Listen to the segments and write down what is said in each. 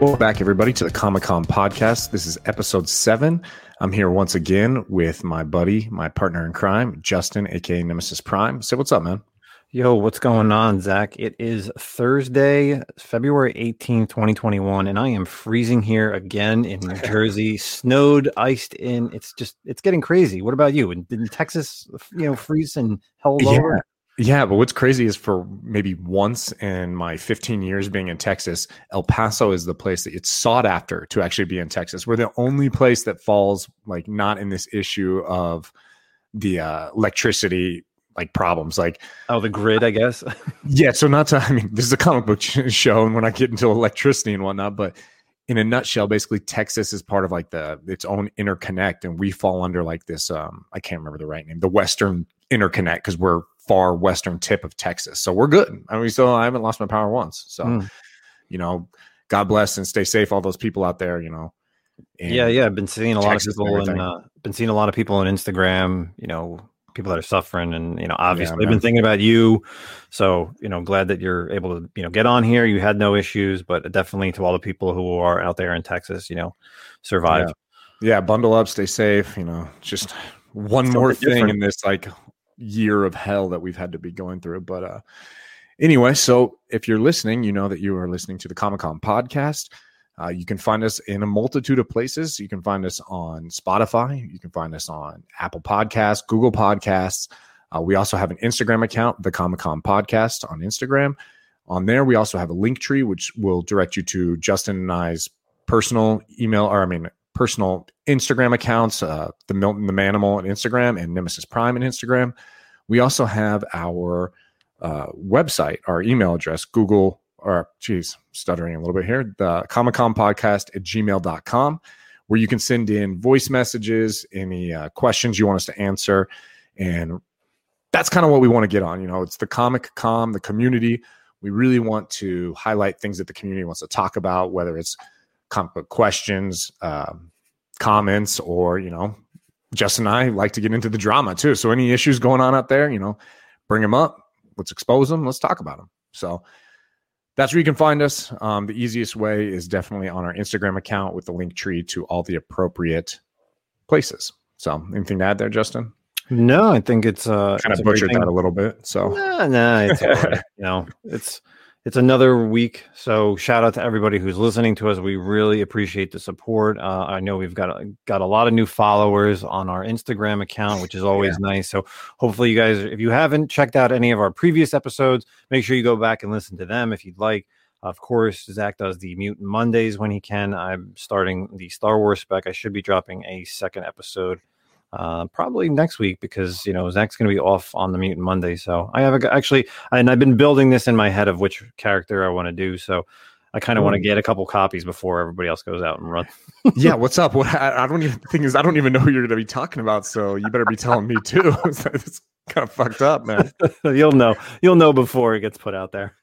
Welcome back, everybody, to the Comic Com podcast. This is episode seven. I'm here once again with my buddy, my partner in crime, Justin, aka Nemesis Prime. So, what's up, man? Yo, what's going on, Zack? It is Thursday, February 18, 2021, and I am freezing here again in New Jersey, snowed, iced in. It's just, it's getting crazy. What about you? In, in Texas, you know, freeze and hell Yeah. over? Yeah, but what's crazy is for maybe once in my 15 years being in Texas, El Paso is the place that it's sought after to actually be in Texas. We're the only place that falls like not in this issue of the uh, electricity like problems. Like, Oh, the grid, I guess. yeah, so not to, I mean, this is a comic book show and we're not getting into electricity and whatnot, but in a nutshell, basically Texas is part of like the its own interconnect, and we fall under like this. Um, I can't remember the right name, the Western interconnect, because we're far western tip of Texas, so we're good. I mean, still, I haven't lost my power once, so Mm. you know, God bless and stay safe, all those people out there, you know. Yeah, yeah. I've been seeing a lot Texas of people and uh, been seeing a lot of people on Instagram, you know, people that are suffering and you know, obviously I've been thinking about you. So, you know, glad that you're able to, you know, get on here. You had no issues, but definitely to all the people who are out there in Texas, you know, survive. yeah, bundle up, stay safe. You know, just one Something more thing different. in this like year of hell that we've had to be going through. But uh anyway, so if you're listening, you know that you are listening to the Comic Com podcast. Uh, you can find us in a multitude of places. You can find us on Spotify. You can find us on Apple Podcasts, Google Podcasts. Uh, we also have an Instagram account, the Comic Com Podcast on Instagram. On there, we also have a link tree, which will direct you to Justin and I's personal email, or I mean, personal Instagram accounts, uh, the Milton the Manimal on Instagram and Nemesis Prime on Instagram. We also have our uh, website, our email address, Google, or geez, stuttering a little bit here, the Comic Com Podcast at gmail.com, where you can send in voice messages, any uh, questions you want us to answer. And that's kind of what we want to get on. You know, it's the Comic Com, the community. We really want to highlight things that the community wants to talk about, whether it's questions, um, comments, or you know, Justin and I like to get into the drama too. So any issues going on out there, you know, bring them up. Let's expose them. Let's talk about them. So that's where you can find us. Um, the easiest way is definitely on our Instagram account with the link tree to all the appropriate places. So anything to add there, Justin? No, I think it's uh Kind of butchered that a little bit. So Nah, nah, it's right. you know, it's it's another week. So shout out to everybody who's listening to us. We really appreciate the support. Uh, I know we've got a, got a lot of new followers on our Instagram account, which is always nice. So hopefully you guys, if you haven't checked out any of our previous episodes, make sure you go back and listen to them if you'd like. Of course, Zack does the Mutant Mondays when he can. I'm starting the Star Wars spec. I should be dropping a second episode uh, probably next week because you know Zack's going to be off on the Mutant Monday. So I have a, actually, and I've been building this in my head of which character I want to do. So I kind of want to get a couple copies before everybody else goes out and run. yeah, what's up? What I, I don't even the thing is I don't even know who you're going to be talking about. So you better be telling me too. it's kind of fucked up, man. you'll know. You'll know before it gets put out there.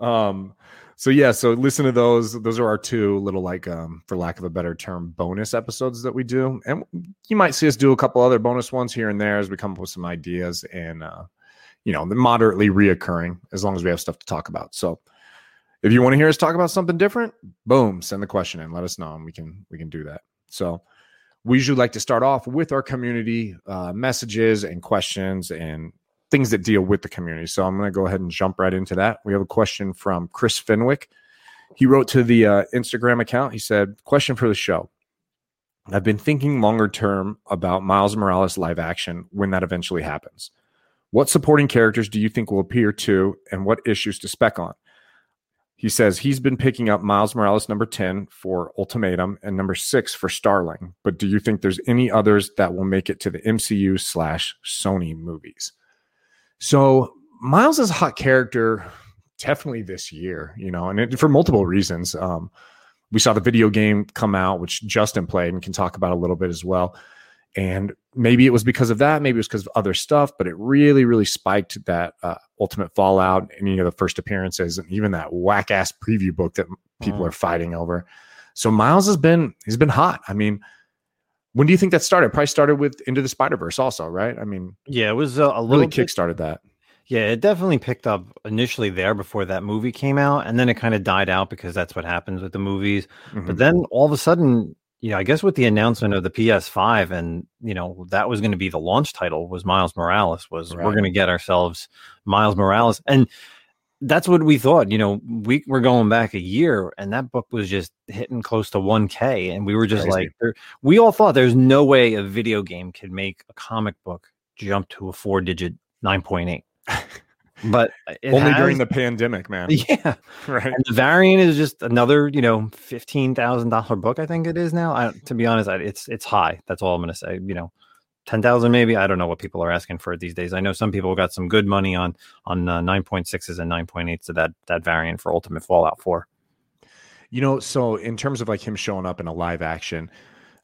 Um, so yeah, so listen to those. Those are our two little like, um, for lack of a better term, bonus episodes that we do, and you might see us do a couple other bonus ones here and there as we come up with some ideas and, uh, you know, the moderately reoccurring as long as we have stuff to talk about. So if you want to hear us talk about something different, boom, send the question in. Let us know, and we can we can do that. So we usually like to start off with our community uh, messages and questions and things that deal with the community. So I'm going to go ahead and jump right into that. We have a question from Chris Fenwick. He wrote to the uh, Instagram account. He said, "Question for the show. I've been thinking longer term about Miles Morales live action when that eventually happens. What supporting characters do you think will appear to, and what issues to spec on?" He says he's been picking up Miles Morales number 10 for Ultimatum and number six for Starling. But do you think there's any others that will make it to the MCU slash Sony movies? So Miles is a hot character definitely this year, you know, and it, for multiple reasons. Um, we saw the video game come out, which Justin played and can talk about a little bit as well. And maybe it was because of that, maybe it was because of other stuff, but it really, really spiked that uh, Ultimate Fallout and you know the first appearances and even that whack ass preview book that people Mhm. are fighting over. So Miles has been he's been hot. I mean, when do you think that started? Probably started with Into the Spider Verse, also, right? I mean, Yeah, it was uh, a little really bit- kickstarted that. Yeah, it definitely picked up initially there before that movie came out, and then it kind of died out because that's what happens with the movies. Mm-hmm. But then all of a sudden, you know, I guess with the announcement of the PS5 and you know that was going to be the launch title was Miles Morales was right. we're going to get ourselves Miles Morales and that's what we thought. You know, we were going back a year and that book was just hitting close to 1K and we were just Crazy. like we all thought there's no way a video game could make a comic book jump to a four digit 9.8. but only has, during the pandemic, man. Yeah, right. And the variant is just another, you know, fifteen thousand dollar book. I think it is now. I, to be honest, I, it's it's high. That's all I'm going to say. You know, ten thousand maybe. I don't know what people are asking for these days. I know some people got some good money on on uh, nine point sixes and nine point eights of that that variant for Ultimate Fallout Four. You know, so in terms of like him showing up in a live action,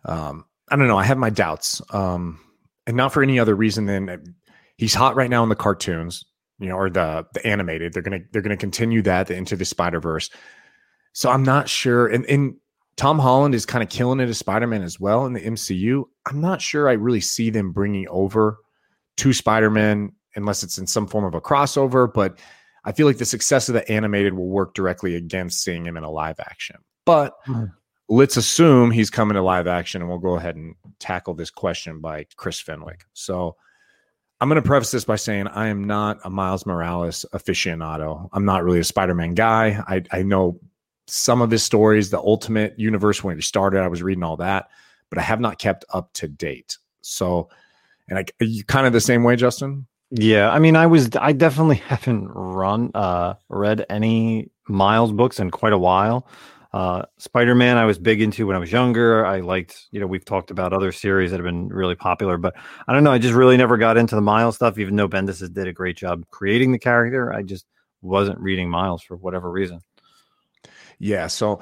um, I don't know. I have my doubts, um, and not for any other reason than he's hot right now in the cartoons you know, or the the animated. They're gonna they're gonna continue that into the Spider Verse. So I'm not sure. And, and Tom Holland is kind of killing it as Spider Man as well in the MCU. I'm not sure I really see them bringing over two Spider Man unless it's in some form of a crossover. But I feel like the success of the animated will work directly against seeing him in a live action. But mm-hmm. let's assume he's coming to live action, and we'll go ahead and tackle this question by Chris Fenwick. So I'm going to preface this by saying I am not a Miles Morales aficionado. I'm not really a Spider-Man guy. I, I know some of his stories, the Ultimate Universe when he started. I was reading all that, but I have not kept up to date. So, and I, you kind of the same way, Justin? Yeah, I mean, I was, I definitely haven't run, uh, read any Miles books in quite a while. Uh, Spider Man, I was big into when I was younger. I liked, you know, we've talked about other series that have been really popular, but I don't know. I just really never got into the Miles stuff, even though Bendis did a great job creating the character. I just wasn't reading Miles for whatever reason. Yeah. So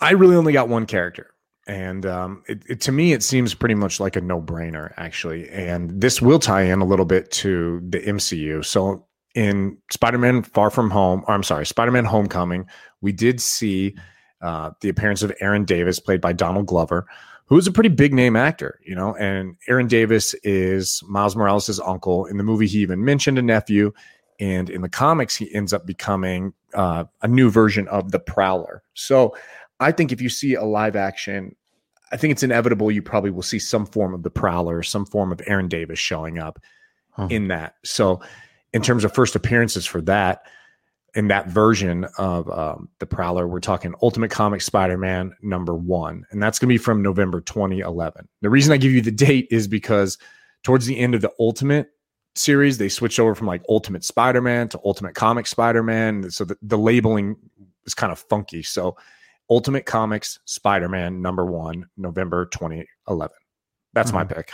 I really only got one character. And um, it, it, to me, it seems pretty much like a no brainer, actually. And this will tie in a little bit to the MCU. So in Spider-Man Far From Home, or I'm sorry, Spider-Man Homecoming, we did see uh, the appearance of Aaron Davis, played by Donald Glover, who is a pretty big name actor, you know. And Aaron Davis is Miles Morales' uncle. In the movie, he even mentioned a nephew, and in the comics, he ends up becoming uh, a new version of the Prowler. So, I think if you see a live action, I think it's inevitable you probably will see some form of the Prowler, some form of Aaron Davis showing up huh. in that. So in terms of first appearances for that in that version of um, the Prowler, we're talking Ultimate Comic Spider Man number one, and that's going to be from November 2011. The reason I give you the date is because towards the end of the Ultimate series, they switched over from like Ultimate Spider Man to Ultimate Comic Spider Man. So the, the labeling is kind of funky. So Ultimate Comics Spider Man number one, November 2011. That's mm-hmm. my pick.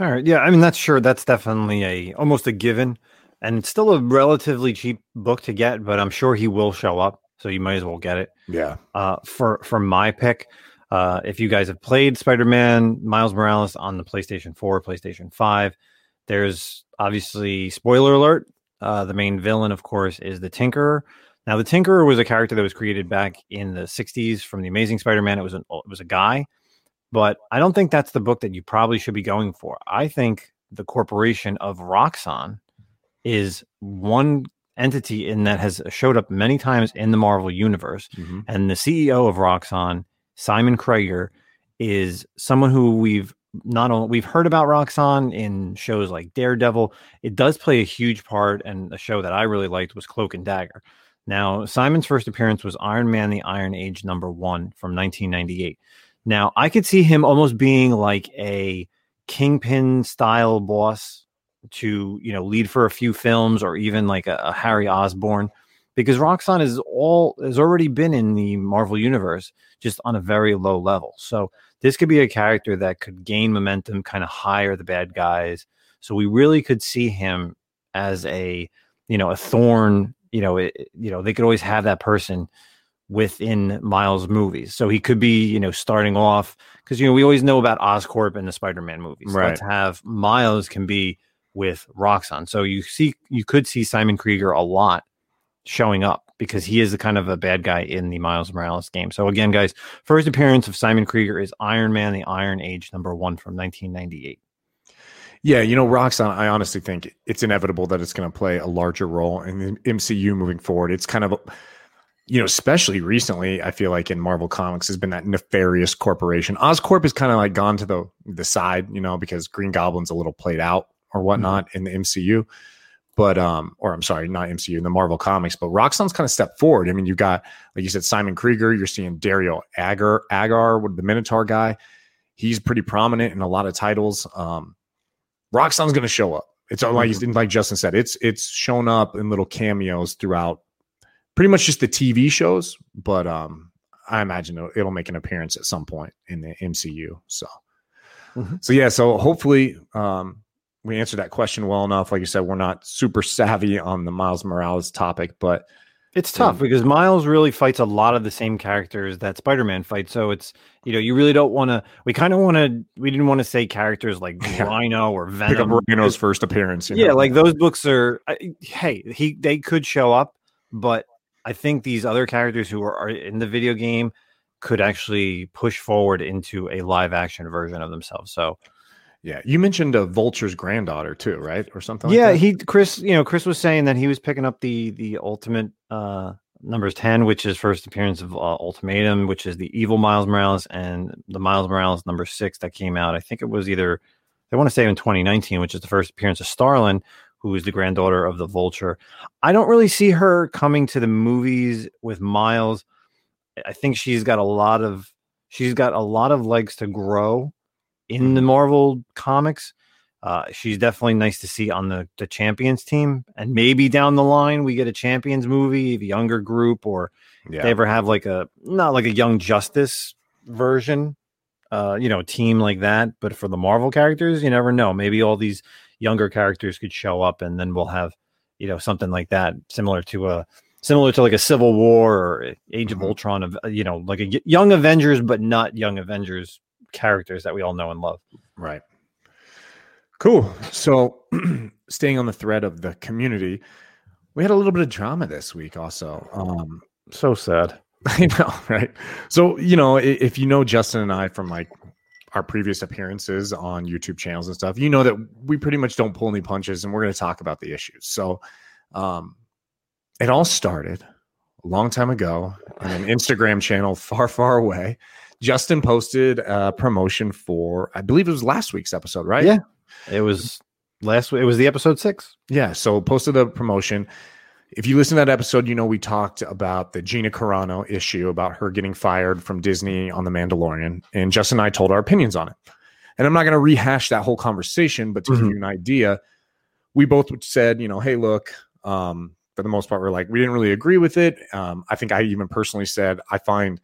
All right. Yeah. I mean, that's sure. That's definitely a almost a given and it's still a relatively cheap book to get, but I'm sure he will show up, so you might as well get it. Yeah. Uh, for for my pick, uh, if you guys have played Spider-Man Miles Morales on the PlayStation 4, PlayStation 5, there's obviously spoiler alert. Uh, the main villain, of course, is the Tinkerer. Now, the Tinkerer was a character that was created back in the '60s from the Amazing Spider-Man. It was an, it was a guy, but I don't think that's the book that you probably should be going for. I think the corporation of Roxxon is one entity in that has showed up many times in the Marvel universe. Mm-hmm. And the CEO of Roxxon, Simon Krieger, is someone who we've not only we've heard about Roxxon in shows like Daredevil. It does play a huge part, and a show that I really liked was Cloak and Dagger. Now, Simon's first appearance was Iron Man: The Iron Age number one from 1998. Now, I could see him almost being like a kingpin style boss to you know lead for a few films or even like a, a Harry Osborn because Roxxon is all has already been in the Marvel universe just on a very low level. So this could be a character that could gain momentum, kind of hire the bad guys. So we really could see him as a you know a thorn. You know, it, you know they could always have that person within Miles movies. So he could be, you know, starting off because you know we always know about Oscorp and the Spider-Man movies. Right. Let's have Miles can be with Roxxon. So you see, you could see Simon Krieger a lot showing up because he is the kind of a bad guy in the Miles Morales game. So again, guys, first appearance of Simon Krieger is Iron Man: The Iron Age number one from 1998. Yeah, you know, Roxxon, I honestly think it's inevitable that it's going to play a larger role in the MCU moving forward. It's kind of, you know, especially recently, I feel like in Marvel Comics has been that nefarious corporation. Oscorp has kind of like gone to the the side, you know, because Green Goblin's a little played out or whatnot mm-hmm. in the MCU. But um, or I'm sorry, not MCU, in the Marvel comics, but Roxxon's kind of stepped forward. I mean, you've got, like you said, Simon Krieger, you're seeing Dario Agger, Agger, the Minotaur guy. He's pretty prominent in a lot of titles. Um, Roxxon's going to show up. It's like mm-hmm. like Justin said, it's it's shown up in little cameos throughout, pretty much just the TV shows. But um, I imagine it'll, it'll make an appearance at some point in the MCU. So, mm-hmm. so yeah, so hopefully, um, we answered that question well enough. Like you said, we're not super savvy on the Miles Morales topic, but it's tough um, because Miles really fights a lot of the same characters that Spider-Man fights. So it's you know you really don't want to. We kind of want to. We didn't want to say characters like Rhino or Venom. Pick up Rhino's first appearance. yeah, know? like those books are. Hey, he they could show up, but I think these other characters who are, are in the video game could actually push forward into a live action version of themselves. So yeah, you mentioned a vulture's granddaughter too, right, or something? Yeah, like he Chris. You know, Chris was saying that he was picking up the the ultimate uh numbers 10 which is first appearance of uh, ultimatum which is the evil miles morales and the miles morales number six that came out i think it was either i want to say in 2019 which is the first appearance of Starling who is the granddaughter of the vulture i don't really see her coming to the movies with miles i think she's got a lot of she's got a lot of legs to grow in the Marvel comics. Uh, she's definitely nice to see on the, the champions team. And maybe down the line we get a champions movie, a younger group, or yeah. they ever have like a not like a young justice version, uh, you know, team like that. But for the Marvel characters, you never know. Maybe all these younger characters could show up and then we'll have, you know, something like that, similar to a similar to like a Civil War or Age mm-hmm. of Ultron of you know, like a young Avengers, but not young Avengers characters that we all know and love. Right. Cool. So, staying on the thread of the community, we had a little bit of drama this week also. Um, so sad. I know, right? So, you know, if you know Justin and I from like our previous appearances on YouTube channels and stuff, you know that we pretty much don't pull any punches and we're going to talk about the issues. So, um, it all started a long time ago on an Instagram channel far, far away. Justin posted a promotion for, I believe it was last week's episode, right? Yeah, it was last. Week. It was the episode six. Yeah, so posted a promotion. If you listen to that episode, you know we talked about the Gina Carano issue about her getting fired from Disney on The Mandalorian, and Justin and I told our opinions on it. And I'm not going to rehash that whole conversation, but to mm-hmm. give you an idea, we both said, you know, hey, look, um, for the most part, we're like, we didn't really agree with it. Um, I think I even personally said, I find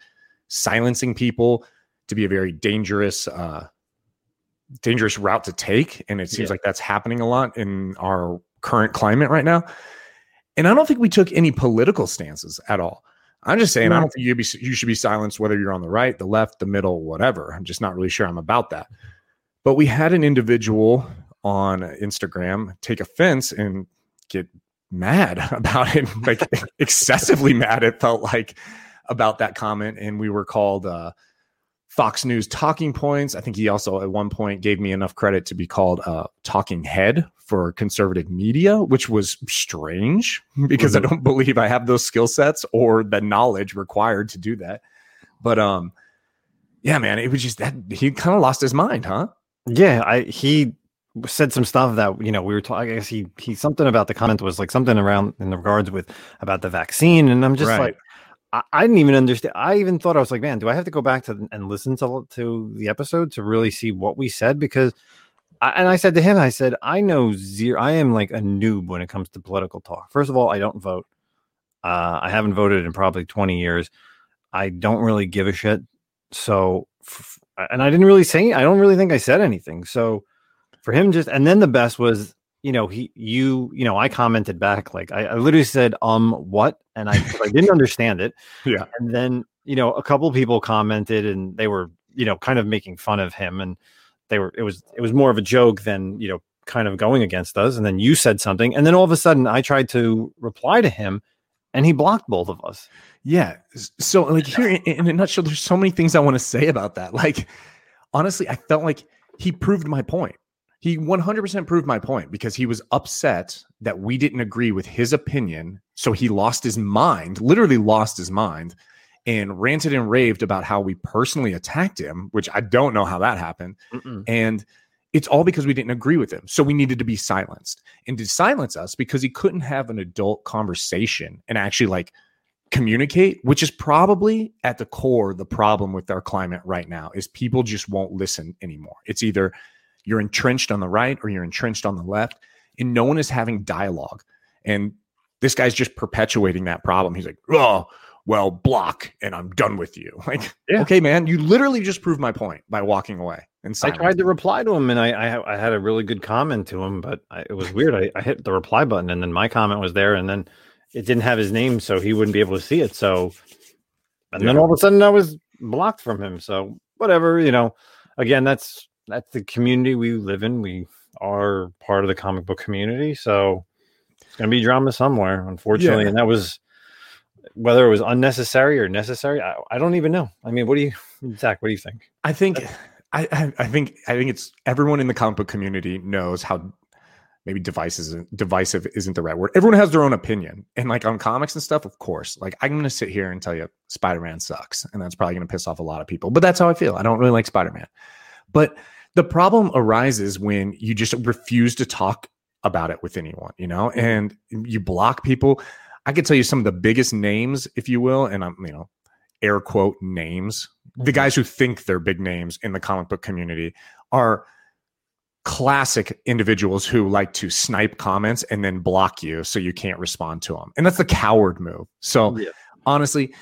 silencing people to be a very dangerous uh dangerous route to take. And it seems yeah. like that's happening a lot in our current climate right now. And i don't think we took any political stances at all. I'm just saying no. i don't think you be you should be silenced whether you're on the right the left the middle whatever. I'm just not really sure i'm about that. But we had an individual on instagram take offense and get mad about it like excessively mad it felt like about that comment, and we were called uh, Fox News talking points. I think he also at one point gave me enough credit to be called uh, talking head for conservative media, which was strange because mm-hmm. I don't believe I have those skill sets or the knowledge required to do that. But um, yeah, man, it was just that he kind of lost his mind, huh? Yeah, I he said some stuff that you know we were talking. I guess he he something about the comment was like something around in regards with about the vaccine, and I'm just right. like, I, I, didn't even understand. I even thought I was like, man, do I have to go back to and listen to to the episode to really see what we said? Because, I, and I said to him, I said, I know zero. I am like a noob when it comes to political talk. First of all, I don't vote. Uh, I haven't voted in probably twenty years. I don't really give a shit. So, and I didn't really say. I don't really think I said anything. So, for him, just and then the best was you know, he, you, you know, I commented back like I, I literally said, um, what? And I, I didn't understand it. Yeah. And then, you know, a couple people commented and they were, you know, kind of making fun of him and they were, it was, it was more of a joke than, you know, kind of going against us. And then you said something. And then all of a sudden I tried to reply to him and he blocked both of us. Yeah. So, like, here in, in a nutshell, there's so many things I want to say about that. Like, honestly, I felt like he proved my point he 100% proved my point because he was upset that we didn't agree with his opinion. So he lost his mind, literally lost his mind, and ranted and raved about how we personally attacked him, which I don't know how that happened. Mm-mm. And it's all because we didn't agree with him. So we needed to be silenced. And to silence us because he couldn't have an adult conversation and actually like communicate, which is probably at the core the problem with our climate right now is people just won't listen anymore. It's either you're entrenched on the right or you're entrenched on the left and no one is having dialogue. And this guy's just perpetuating that problem. He's like, "Oh, well, block and I'm done with you." Like, Yeah. okay, man, you literally just proved my point by walking away. And I tried to reply to him, and I I, I had a really good comment to him, but I, it was weird. I, I hit the reply button, and then my comment was there, and then it didn't have his name, so he wouldn't be able to see it. So, and then all of a sudden, I was blocked from him. So, whatever, you know. Again, that's that's the community we live in. We are part of the comic book community, so it's going to be drama somewhere, unfortunately. Yeah. And that was whether it was unnecessary or necessary. I, I don't even know. I mean, what do you, Zack? What do you think? I think I, I think I think it's everyone in the comic book community knows how maybe devices divisive isn't the right word. Everyone has their own opinion. And like on comics and stuff, of course. Like I'm gonna sit here and tell you Spider-Man sucks. And that's probably gonna piss off a lot of people. But that's how I feel. I don't really like Spider-Man. But the problem arises when you just refuse to talk about it with anyone, you know, and you block people. I could tell you some of the biggest names, if you will, and I'm, you know, air quote names. The Mhm. guys who think they're big names in the comic book community are classic individuals who like to snipe comments and then block you so you can't respond to them. And that's the coward move. So Yeah. honestly,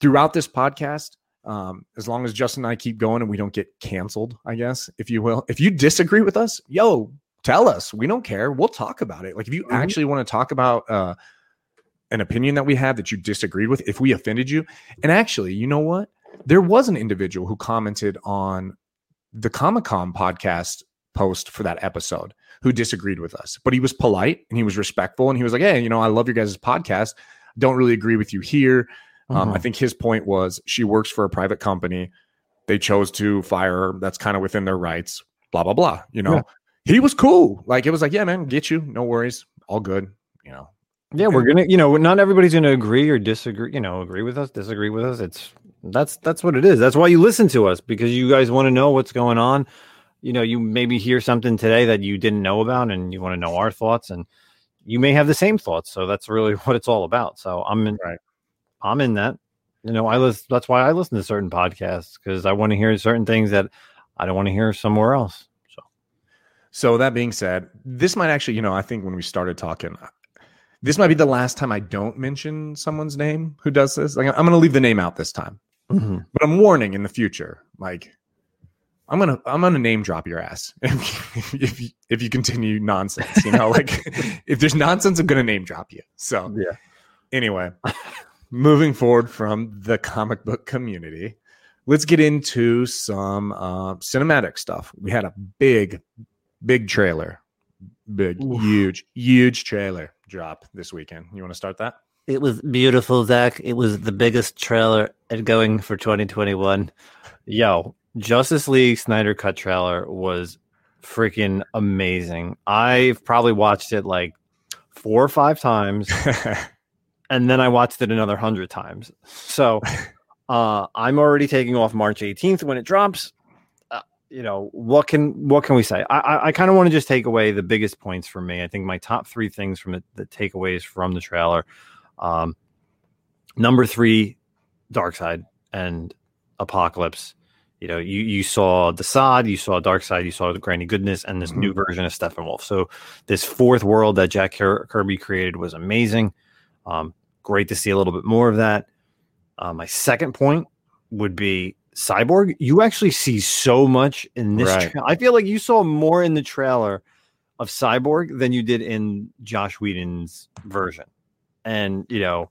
throughout this podcast, um, as long as Justin and I keep going and we don't get canceled, I guess, if you will, if you disagree with us, yo, tell us. We don't care. We'll talk about it. Like if you Mhm. actually want to talk about uh, an opinion that we have that you disagreed with, if we offended you, and actually, you know what? There was an individual who commented on the Comic Com podcast post for that episode who disagreed with us, but he was polite and he was respectful and he was like, Hey, you know, I love your guys' podcast. Don't really agree with you here. Um, I Mhm. think his point was she works for a private company. They chose to fire her. That's kind of within their rights. Blah blah blah. You know, Yeah. he was cool. Like it was like, yeah, man, get you. No worries. All good. You know. Yeah, we're gonna, you know, not everybody's gonna agree or disagree, you know, agree with us, disagree with us. It's that's that's what it is. That's why you listen to us because you guys want to know what's going on. You know, you maybe hear something today that you didn't know about and you want to know our thoughts and you may have the same thoughts. So that's really what it's all about. So I'm in Right. I'm in that. You know, I listen that's why I listen to certain podcasts because I want to hear certain things that I don't want to hear somewhere else. So So that being said, this might actually, you know, I think when we started talking, this might be the last time I don't mention someone's name who does this. Like I'm going to leave the name out this time, mm-hmm. but I'm warning in the future. Like I'm gonna I'm gonna name drop your ass if if you, if you continue nonsense. You know, like if there's nonsense, I'm gonna name drop you. So Yeah. Anyway, moving forward from the comic book community, let's get into some uh, cinematic stuff. We had a big, big trailer, big, Oof. huge, huge trailer drop this weekend. You want to start that? It was beautiful, Zack. It was the biggest trailer and going for 2021. Yo, Justice League Snyder Cut trailer was freaking amazing. I've probably watched it like four or five times, and then I watched it another hundred times. So uh, I'm already taking off March 18th when it drops. Uh, you know what can what can we say? I I, I kind of want to just take away the biggest points for me. I think my top three things from the, the takeaways from the trailer. Um, number three, Darkseid and Apokolips. You know, you you saw Desaad, you saw Darkseid, you saw the Granny Goodness, and this new version of Steppenwolf. So this fourth world that Jack Kirby created was amazing. Um, great to see a little bit more of that. Uh, my second point would be Cyborg. You actually see so much in this. Right. Tra- I feel like you saw more in the trailer of Cyborg than you did in Josh Whedon's version. And you know,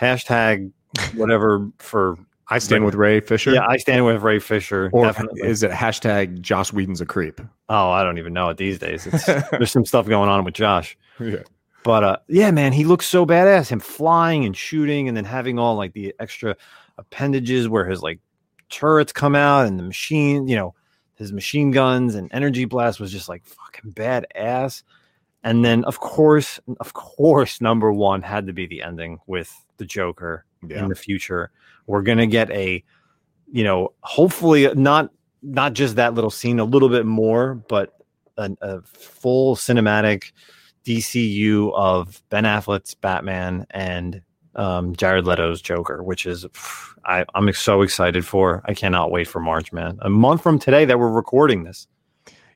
hashtag whatever for I stand with Ray Fisher. yeah, I stand with Ray Fisher. or definitely. is it hashtag Josh Whedon's a creep? oh, I don't even know it these days. It's, there's some stuff going on with Josh. yeah. But uh, yeah, man, he looks so badass. Him flying and shooting, and then having all like the extra appendages where his like turrets come out and the machine, you know, his machine guns and energy blast was just like fucking badass. And then, of course, of course, number one had to be the ending with the Joker Yeah. in the future. We're gonna get a, you know, hopefully not not just that little scene, a little bit more, but a, a full cinematic DCU of Ben Affleck's Batman and um, Jared Leto's Joker, which is I, I'm so excited for. I cannot wait for March, man. A month from today that we're recording this.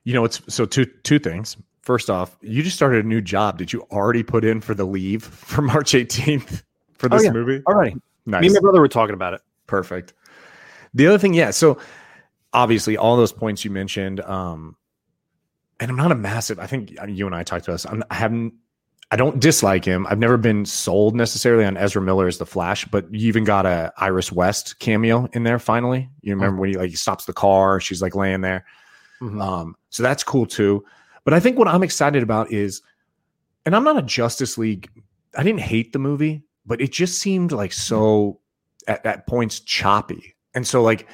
You know, it's so two two things. First off, you just started a new job. Did you already put in for the leave for March 18th for Oh, this yeah. movie? All right, Nice. me and my brother were talking about it. Perfect. The other thing, yeah. So obviously, all those points you mentioned, um, and I'm not a massive. I think you and I talked about this. I'm, I haven't. I don't dislike him. I've never been sold necessarily on Ezra Miller as the Flash, but you even got a Iris West cameo in there. Finally, you remember when he like he stops the car, she's like laying there. Mhm. Um, so that's cool too. But I think what I'm excited about is, and I'm not a Justice League. I didn't hate the movie, but it just seemed like so at, at points choppy. And so like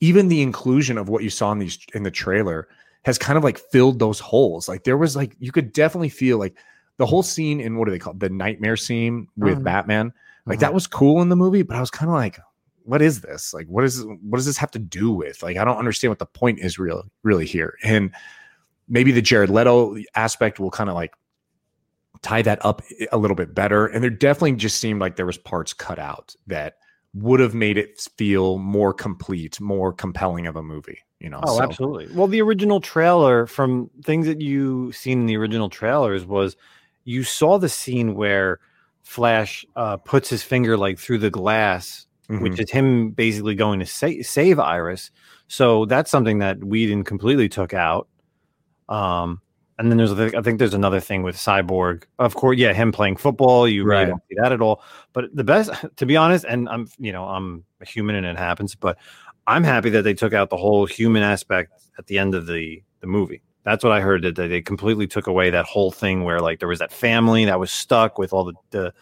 even the inclusion of what you saw in these in the trailer has kind of like filled those holes. Like there was like you could definitely feel like the whole scene in what do they call it? the nightmare scene with Mhm. Batman. Like Mhm. that was cool in the movie, but I was kind of like, what is this? Like, what is what does this have to do with? Like, I don't understand what the point is real really here. And maybe the Jared Leto aspect will kind of like tie that up a little bit better. And there definitely just seemed like there was parts cut out that would have made it feel more complete, more compelling of a movie. You know? Oh, So, absolutely. Well, the original trailer, from things that you seen in the original trailers, was you saw the scene where Flash uh, puts his finger like through the glass, mhm. which is him basically going to sa- save Iris. So that's something that Whedon completely took out. Um, and then there's, I think there's another thing with Cyborg. Of course, yeah, him playing football. You really don't see that at all. But the best, to be honest, and I'm, you know, I'm a human and it happens, but I'm happy that they took out the whole human aspect at the end of the the movie. That's what I heard that they completely took away that whole thing where like there was that family that was stuck with all the the,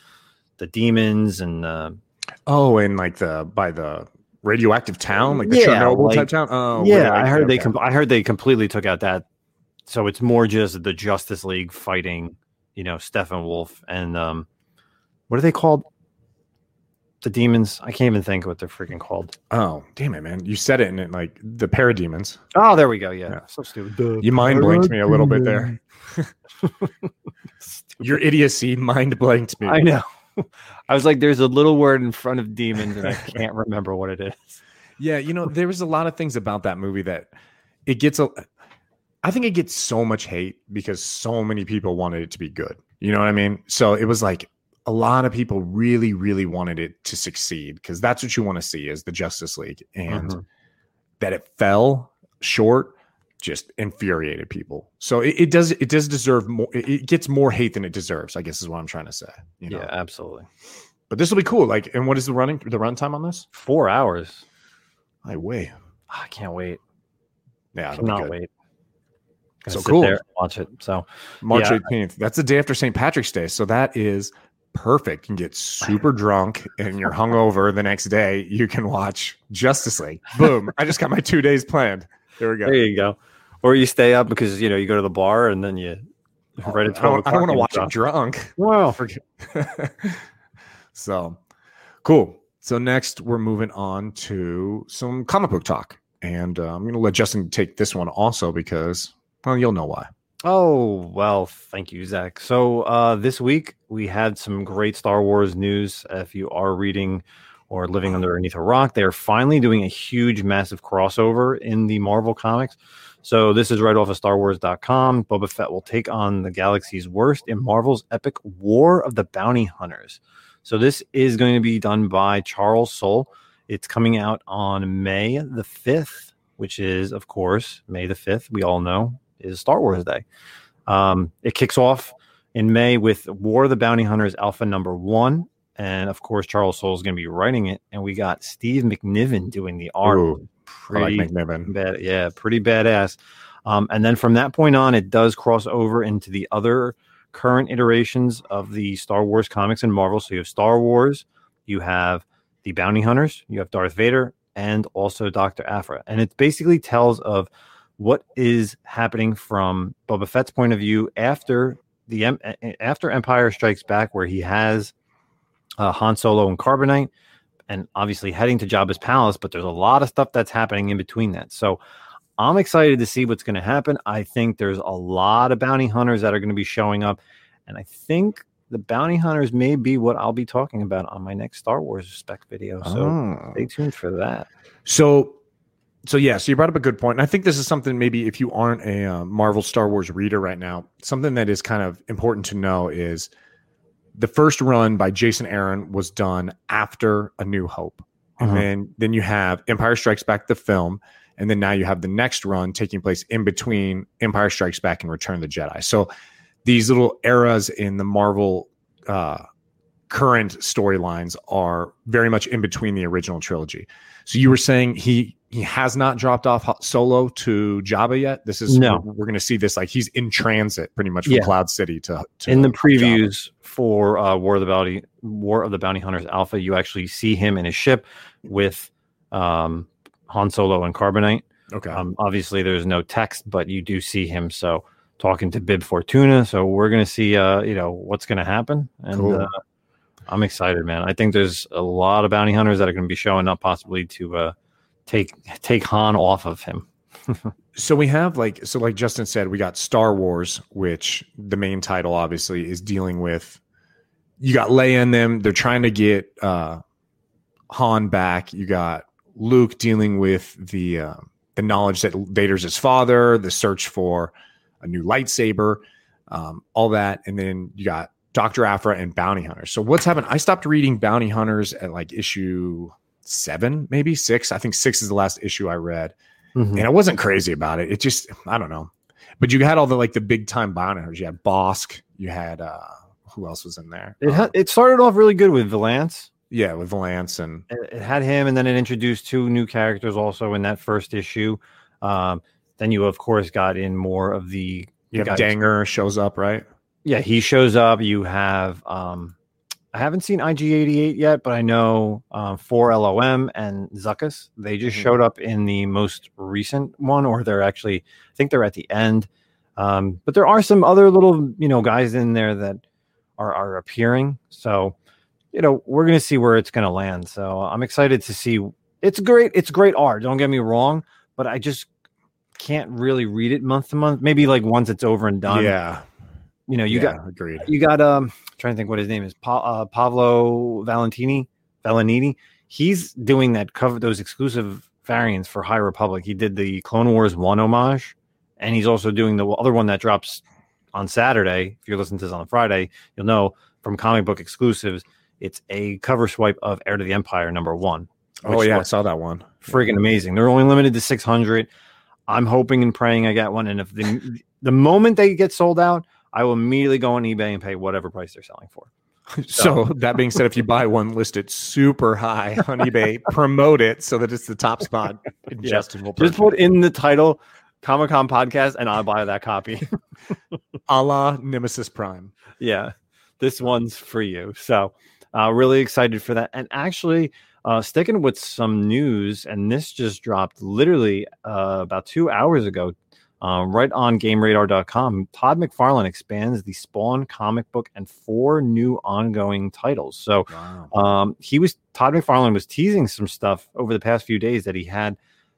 the demons and uh, oh, and like the by the radioactive town, like the Yeah, Chernobyl like- type town. Oh, yeah, I heard they com- I heard they completely took out that. So it's more just the Justice League fighting, you know, Steppenwolf and um, what are they called? The demons. I can't even think what they're freaking called. Oh, damn it, man! You said it, and it like the parademons. Oh, there we go. Yeah, Yeah. so stupid. You mind blinked me a little bit there. Your idiocy mind blanked me. I know. I was like, there's a little word in front of demons, and I can't remember what it is. Yeah, you know, there was a lot of things about that movie that it gets a I think it gets so much hate because so many people wanted it to be good. You know what I mean? So it was like a lot of people really, really wanted it to succeed because that's what you want to see is the Justice League. And Mhm. that it fell short just infuriated people. So it, it does it does deserve more it, gets more hate than it deserves, I guess is what I'm trying to say. You know. Yeah, absolutely. But this will be cool. Like, and what is the running the runtime on this? Four hours. I wait. I can't wait. Yeah, be Cannot wait. So cool. watch it. So March Yeah. 18th. That's the day after St. Patrick's Day. So that is perfect. You can get super drunk and you're hungover the next day. You can watch Justice League. Boom. I just got my two days planned. There we go. there you go. Or you stay up because you know you go to the bar and then you right at I don't, twelve. I don't want to watch it drunk. Well, Forget. so cool. So next we're moving on to some comic book talk. And uh, I'm going to let Justin take this one also because, well, you'll know why. Oh, well, thank you, Zack. So, uh, this week we had some great Star Wars news. If you are reading or living underneath a rock, they are finally doing a huge, massive crossover in the Marvel comics. So, this is right off of StarWars.com. Boba Fett will take on the galaxy's worst in Marvel's epic War of the Bounty Hunters. So, this is going to be done by Charles Soule. It's coming out on May the 5th, which is, of course, May the 5th. We all know is Star Wars Day. Um, it kicks off in May with War of the Bounty Hunters Alpha number one. And of course, Charles Soule is going to be writing it. And we got Steve McNiven doing the art. Ooh, I like McNiven. bad, yeah, pretty badass. Um, and then from that point on, it does cross over into the other current iterations of the Star Wars comics and Marvel. So you have Star Wars, you have the Bounty Hunters, you have Darth Vader, and also Doctor Aphra. And it basically tells of what is happening from Boba Fett's point of view after the after Empire Strikes Back, where he has uh, Han Solo and Carbonite, and obviously heading to Jabba's palace. But there's a lot of stuff that's happening in between that. So I'm excited to see what's going to happen. I think there's a lot of bounty hunters that are going to be showing up, and I think the bounty hunters may be what I'll be talking about on my next Star Wars spec video. So Oh. stay tuned for that. So, so yeah, so you brought up a good point, and I think this is something maybe if you aren't a uh, Marvel Star Wars reader right now, something that is kind of important to know is the first run by Jason Aaron was done after A New Hope, and Mhm. then then you have Empire Strikes Back the film, and then now you have the next run taking place in between Empire Strikes Back and Return of the Jedi. So these little eras in the Marvel uh, current storylines are very much in between the original trilogy. So you were saying he he has not dropped off Solo to Jabba yet. This is No. We're, going to see this like he's in transit pretty much from Yeah. Cloud City to, to in the Jabba. previews for uh, War of the Bounty War of the Bounty Hunters Alpha, you actually see him in his ship with um, Han Solo and Carbonite. Okay. Um, obviously, there's no text, but you do see him. So talking to Bib Fortuna. So we're gonna see, uh, you know, what's gonna happen, and Cool. uh, I'm excited, man. I think there's a lot of bounty hunters that are gonna be showing up, possibly to uh, take take Han off of him. so we have like so like Justin said, we got Star Wars, which the main title obviously is dealing with. You got Leia in them. They're trying to get uh, Han back. You got Luke dealing with the uh, the knowledge that Vader's his father, the search for a new lightsaber, um, all that, and then you got Doctor Aphra and Bounty Hunters. So what's happened? I stopped reading Bounty Hunters at like issue seven, maybe six. I think six is the last issue I read and I wasn't crazy about it. It just I don't know. But you had all the like the big time bounty hunters. You had Bossk. You had uh who else was in there? It ha- Um, it started off really good with Valance. yeah, with Lance and it it had him, and then it introduced two new characters also in that first issue. Um, then you, of course, got in more of the you have Dengar shows up, right? Yeah, he shows up. You have um, I haven't seen IG88 yet, but I know um, 4-LOM and Zuckuss, they just Mhm. showed up in the most recent one, or they're actually, I think they're at the end. Um, but there are some other little, you know, guys in there that are are appearing. So, you know, we're gonna see where it's gonna land. So I'm excited to see. It's great. It's great art. Don't get me wrong, but I just can't really read it month to month. Maybe like once it's over and done. yeah, You know, you yeah, got agreed. you got um trying to think what his name is pa- uh, Pavlo Valentini Valenini. He's doing that cover those exclusive variants for High Republic. He did the Clone Wars one homage, and he's also doing the other one that drops on Saturday. If you're listening to this on Friday, you'll know from comic book exclusives. It's a cover swipe of Heir to the Empire number one. Oh yeah, I saw that one. friggin' amazing. They're only limited to 600. I'm hoping and praying I get one. And if the the moment they get sold out, I will immediately go on eBay and pay whatever price they're selling for. So that being said, if you buy one, list it super high on eBay, promote it so that it's the top spot. Yeah. Justin will Just put in the title Comic Com podcast and I'll buy that copy. a la Nemesis Prime. yeah, this one's for you. So, uh, really excited for that. And actually, uh, sticking with some news, and this just dropped literally uh, about two hours ago, um, right on GameRadar.com. Todd McFarlane expands the Spawn comic book and four new ongoing titles. So, Wow. um, he was Todd McFarlane was teasing some stuff over the past few days that he had,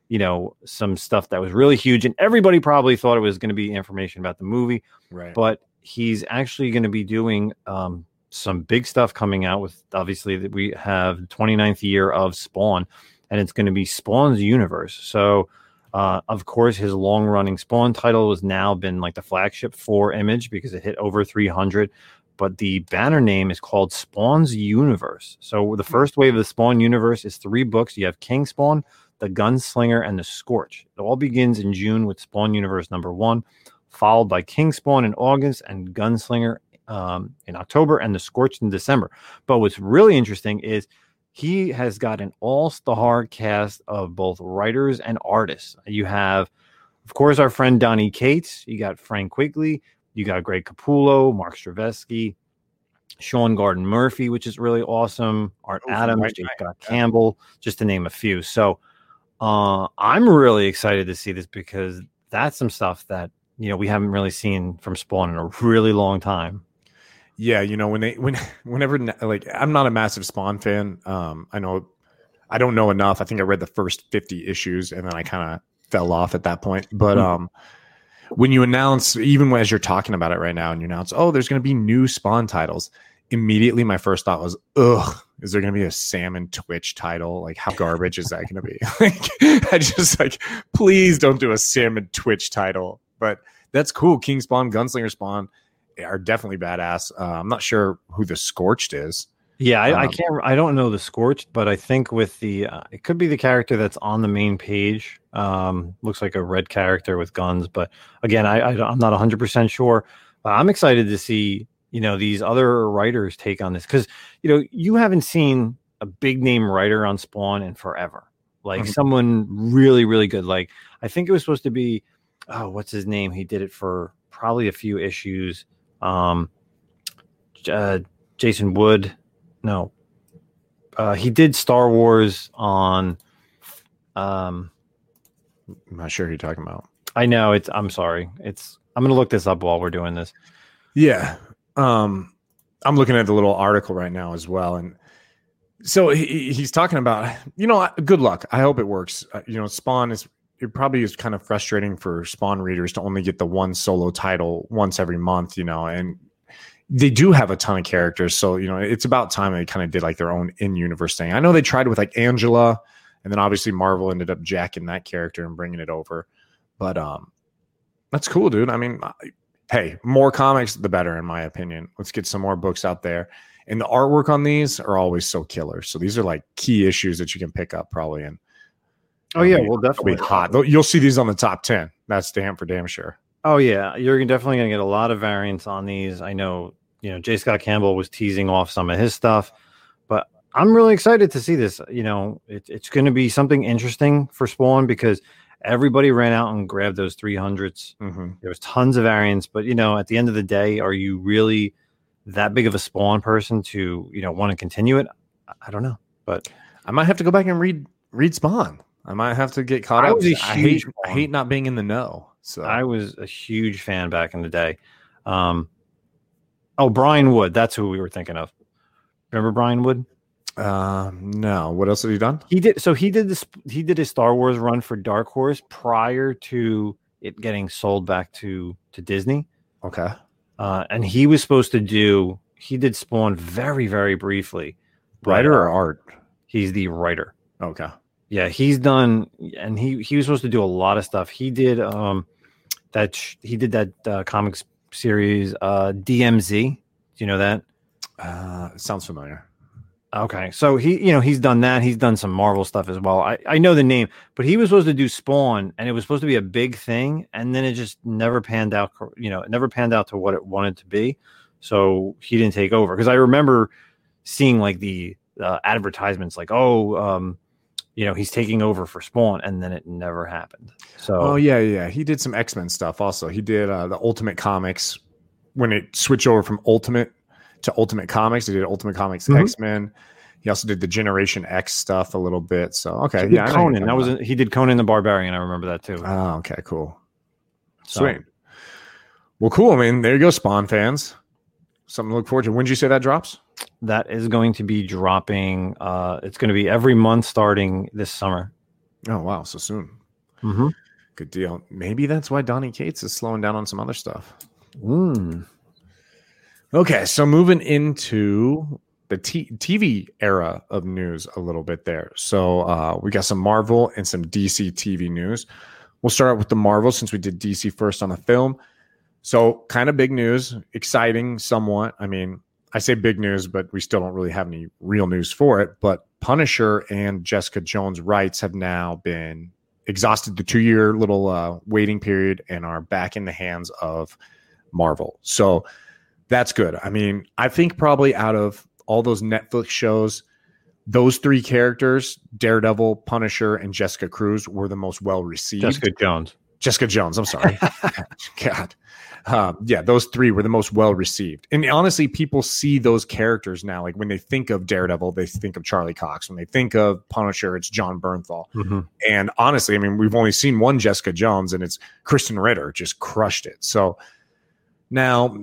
you know, some stuff that was really huge, and everybody probably thought it was going to be information about the movie Right. but he's actually going to be doing um, some big stuff coming out with obviously that we have 29th year of spawn and it's going to be spawn's universe so uh, of course his long running spawn title has now been like the flagship for image because it hit over 300 but the banner name is called spawn's universe. So the first wave of the spawn universe is three books. You have king spawn the gunslinger and the scorch. It all begins in june with spawn universe number one followed by King Spawn in August and Gunslinger um, in October and the Scorch in December. But what's really interesting is he has got an all-star cast of both writers and artists. You have, of course, our friend Donny Cates. You got Frank Quigley. You got Greg Capullo, Mark Stravesky, Sean Gordon Murphy, which is really awesome. Art Oh, Adams, right, J. right, Campbell, just to name a few. So uh, I'm really excited to see this because that's some stuff that you know we haven't really seen from Spawn in a really long time. Yeah, you know when they when whenever like I'm not a massive Spawn fan. Um, I know I don't know enough. I think I read the first 50 issues and then I kind of fell off at that point. But Hmm. um, when you announce, even as you're talking about it right now, and you announce, oh, there's going to be new Spawn titles. Immediately, my first thought was, ugh, is there going to be a Sam and Twitch title? Like, how garbage is that going to be? like, I just like, please don't do a Sam and Twitch title. But that's cool. King Spawn, Gunslinger Spawn are definitely badass. Uh, I'm not sure who the Scorched is. Yeah, I, I Um, can't. I don't know the Scorched, but I think with the uh, it could be the character that's on the main page. Um, looks like a red character with guns, but again, I, I I'm not 100 percent sure. But I'm excited to see you know these other writers take on this because you know you haven't seen a big name writer on Spawn in forever, like Mhm. someone really really good. Like I think it was supposed to be oh what's his name? He did it for probably a few issues. Um, uh, Jason Wood. No. Uh, he did Star Wars on um I'm not sure who you're talking about. I know it's I'm sorry. It's I'm gonna look this up while we're doing this. Yeah. Um, I'm looking at the little article right now as well. And so he, he's talking about, you know, good luck. I hope it works. Uh, you know, Spawn is, it probably is kind of frustrating for Spawn readers to only get the one solo title once every month, you know, and they do have a ton of characters. So, you know, it's about time they kind of did like their own in universe thing. I know they tried with like Angela, and then obviously Marvel ended up jacking that character and bringing it over. But, um, that's cool, dude. I mean, I- hey, more comics, the better, in my opinion. Let's get some more books out there. And the artwork on these are always so killer. So these are like key issues that you can pick up probably. And Oh yeah, well definitely hot. You'll see these on the top 10. That's damn for damn sure. Oh yeah, you're definitely gonna get a lot of variants on these. I know, you know, J. Scott Campbell was teasing off some of his stuff, but I'm really excited to see this. You know, it, it's going to be something interesting for Spawn because everybody ran out and grabbed those 300s. hmm There was tons of variants, but you know, at the end of the day, are you really that big of a Spawn person to you know want to continue it? I- I don't know, but I might have to go back and read read Spawn. I might have to get caught I up. I hate I hate not being in the know. So I was a huge fan back in the day. Um, oh, Brian Wood, that's who we were thinking of. Remember Brian Wood? um no. What else have you done? He did so he did this he did his Star Wars run for Dark Horse prior to it getting sold back to to Disney. Okay. Uh, and he was supposed to do he did Spawn very very briefly. Writer or uh, art? He's the writer. Okay. Yeah, he's done, and he he was supposed to do a lot of stuff. He did um that sh- he did that uh, comics series uh DMZ. Do you know that? Uh sounds familiar. Okay, so he you know he's done that. He's done some Marvel stuff as well. I I know the name, but he was supposed to do Spawn, and it was supposed to be a big thing, and then it just never panned out. cor- You know, it never panned out to what it wanted to be. So he didn't take over because I remember seeing like the uh, advertisements, like oh. um you know he's taking over for Spawn, and then it never happened. So Oh yeah, yeah. He did some X Men stuff also. He did uh, the Ultimate Comics when it switched over from Ultimate to Ultimate Comics. He did Ultimate Comics Mhm. X Men. He also did the Generation X stuff a little bit. So okay, yeah, I know who you're Conan. That was about. he did Conan the Barbarian. I remember that too. oh okay, cool, So- sweet. Well, cool. I mean, there you go, Spawn fans. Something to look forward to. When did you say that drops? That is going to be dropping. Uh, it's going to be every month starting this summer. Oh wow, so soon. Mm-hmm. Good deal. Maybe that's why Donny Cates is slowing down on some other stuff. Mm. Okay, so moving into the t- TV era of news a little bit there. So uh, we got some Marvel and some DC TV news. We'll start out with the Marvel since we did DC first on the film. So kind of big news, exciting somewhat. I mean, I say big news, but we still don't really have any real news for it. But Punisher and Jessica Jones' rights have now been exhausted the two year little uh, waiting period and are back in the hands of Marvel. So that's good. I mean, I think probably out of all those Netflix shows, those three characters, Daredevil, Punisher, and Jessica Cruz, were the most well received. Jessica Jones. Jessica Jones. I'm sorry. God. Um, yeah, those three were the most well received. And honestly, people see those characters now. Like when they think of Daredevil, they think of Charlie Cox. When they think of Punisher, it's Jon Bernthal. Mm-hmm. And honestly, I mean, we've only seen one Jessica Jones, and it's Krysten Ritter just crushed it. So now,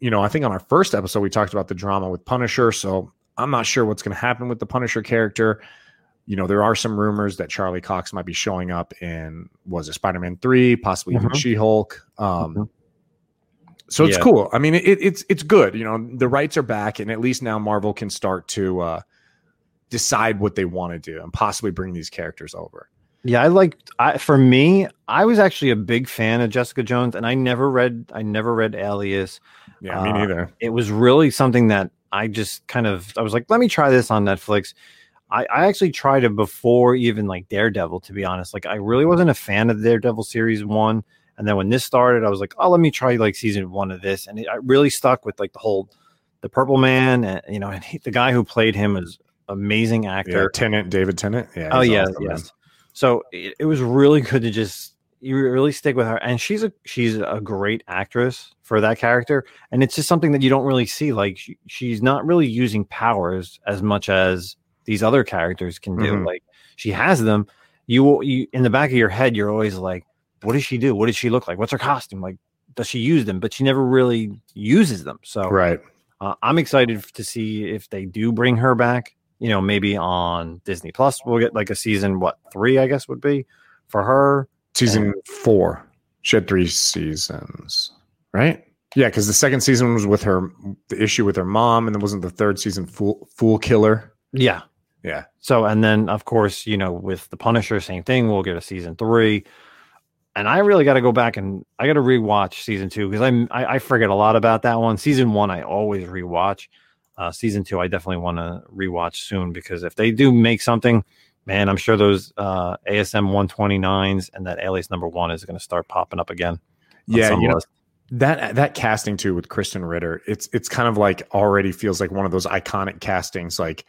you know, I think on our first episode, we talked about the drama with Punisher. So I'm not sure what's going to happen with the Punisher character. You know, there are some rumors that Charlie Cox might be showing up in was it Spider Man three, possibly even Mhm. She Hulk. Um, Mhm. So it's Yeah. cool. I mean, it, it's it's good. You know, the rights are back, and at least now Marvel can start to uh, decide what they want to do and possibly bring these characters over. Yeah, I like. I for me, I was actually a big fan of Jessica Jones, and I never read. I never read Alias. Yeah, me Uh, neither. It was really something that I just kind of. I was like, let me try this on Netflix. I, I actually tried it before even like Daredevil. To be honest, like I really wasn't a fan of Daredevil series one, and then when this started, I was like, oh, let me try like season one of this, and it, I really stuck with like the whole, the Purple Man, and you know, and he, the guy who played him is amazing Yeah, actor. Tennant, David Tennant. Yeah. Oh yeah, awesome, man. yes. So it, it was really good to just you really stick with her, and she's a she's a great actress for that character, and it's just something that you don't really see. Like she, she's not really using powers as much as these other characters can do. Mhm. Like she has them. You you in the back of your head, you're always like, what does she do? What does she look like? What's her costume like? Does she use them? But she never really uses them. So Right. uh, I'm excited to see if they do bring her back. You know, maybe on Disney Plus, we'll get like a season. What three? I guess would be for her. Season four. She had three seasons, right? Yeah, because the second season was with her, the issue with her mom, and then wasn't the third season Fool Fool Killer? Yeah. Yeah. So, and then of course, you know, with the Punisher, same thing. We'll get a season three. And I really got to go back and I got to rewatch season two because I'm I, I forget a lot about that one. Season one, I always rewatch. Uh, season two, I definitely want to rewatch soon because if they do make something, man, I'm sure those uh, ASM 129s and that alias number one is going to start popping up again. Yeah, you know list. that that casting too with Krysten Ritter. It's it's kind of like already feels like one of those iconic castings, like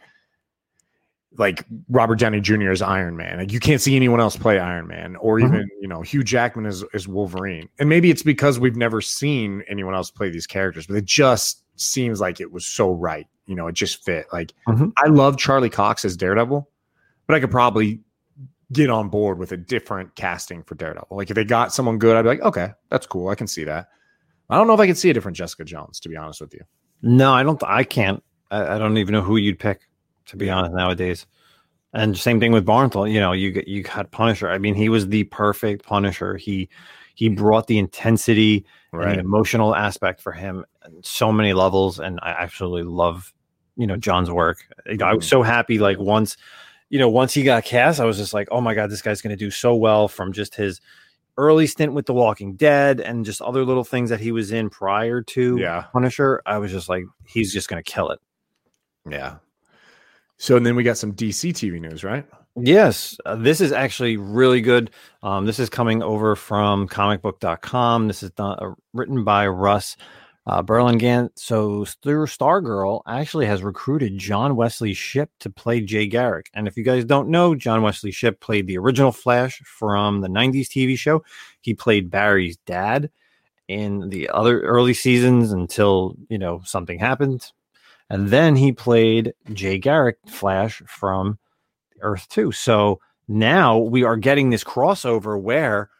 like Robert Downey Jr. is Iron Man. Like you can't see anyone else play Iron Man, or Mhm. even you know Hugh Jackman is as Wolverine. And maybe it's because we've never seen anyone else play these characters, but it just seems like it was so right. You know, it just fit. Like Mhm. I love Charlie Cox as Daredevil, but I could probably get on board with a different casting for Daredevil. Like if they got someone good, I'd be like, okay, that's cool. I can see that. I don't know if I could see a different Jessica Jones, to be honest with you. No, I don't. I can't. I, I don't even know who you'd pick to be honest nowadays. And same thing with Bernthal. You know, you get you got Punisher. I mean, he was the perfect Punisher. He he brought the intensity and the emotional aspect for him so many levels. And I absolutely love, you know, Jon's work. You know, I was mm-hmm. so happy. Like once, you know, once he got cast, I was just like, oh my god, this guy's going to do so well from just his early stint with The Walking Dead and just other little things that he was in prior to Yeah. Punisher. I was just like, he's just going to kill it. Yeah. So and then we got some DC TV news, right? Yes, uh, this is actually really good. Um, this is coming over from comicbook.com. This is done, uh, written by Russ uh, Burlingame. So through Stargirl actually has recruited John Wesley Shipp to play Jay Garrick. And if you guys don't know, John Wesley Shipp played the original Flash from the 90s TV show. He played Barry's dad in the other early seasons until, you know, something happened. And then he played Jay Garrick Flash from Earth 2. So now we are getting this crossover where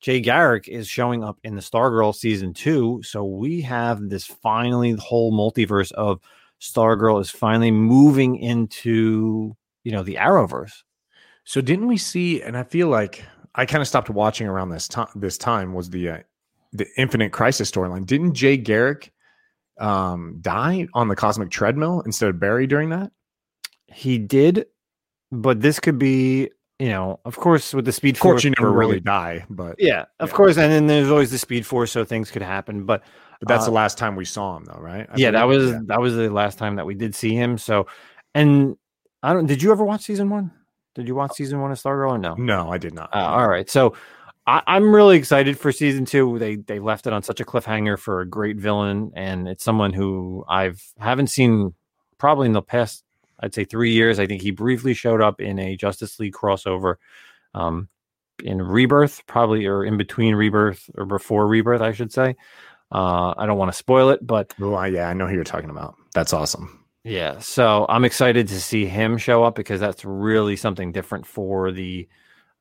Jay Garrick is showing up in the Stargirl season 2. So we have this finally the whole multiverse of Stargirl is finally moving into, you know, the Arrowverse. So didn't we see? And I feel like I kind of stopped watching around this time. This time was the uh, the Infinite Crisis storyline. Didn't Jay Garrick um, die on the cosmic treadmill instead of Barry during that? He did, but this could be, you know, of course with the Speed Of course, Force you never really die, but Yeah, of Yeah. course, and then there's always the Speed Force, so things could happen. But but that's Uh, the last time we saw him, though, right? I yeah, that was Yeah. that was the last time that we did see him. So, and I don't. Did you ever watch season one? Did you watch season one of Stargirl or no? No, I did not. Uh, all right, so I, I'm really excited for season two. They they left it on such a cliffhanger for a great villain, and it's someone who I've haven't seen probably in the past. I'd say three years. I think he briefly showed up in a Justice League crossover. Um, in Rebirth, probably or in between Rebirth or before Rebirth, I should say. Uh, I don't want to spoil it, but Oh, yeah, I know who you're talking about. That's awesome. yeah, so I'm excited to see him show up because that's really something different for the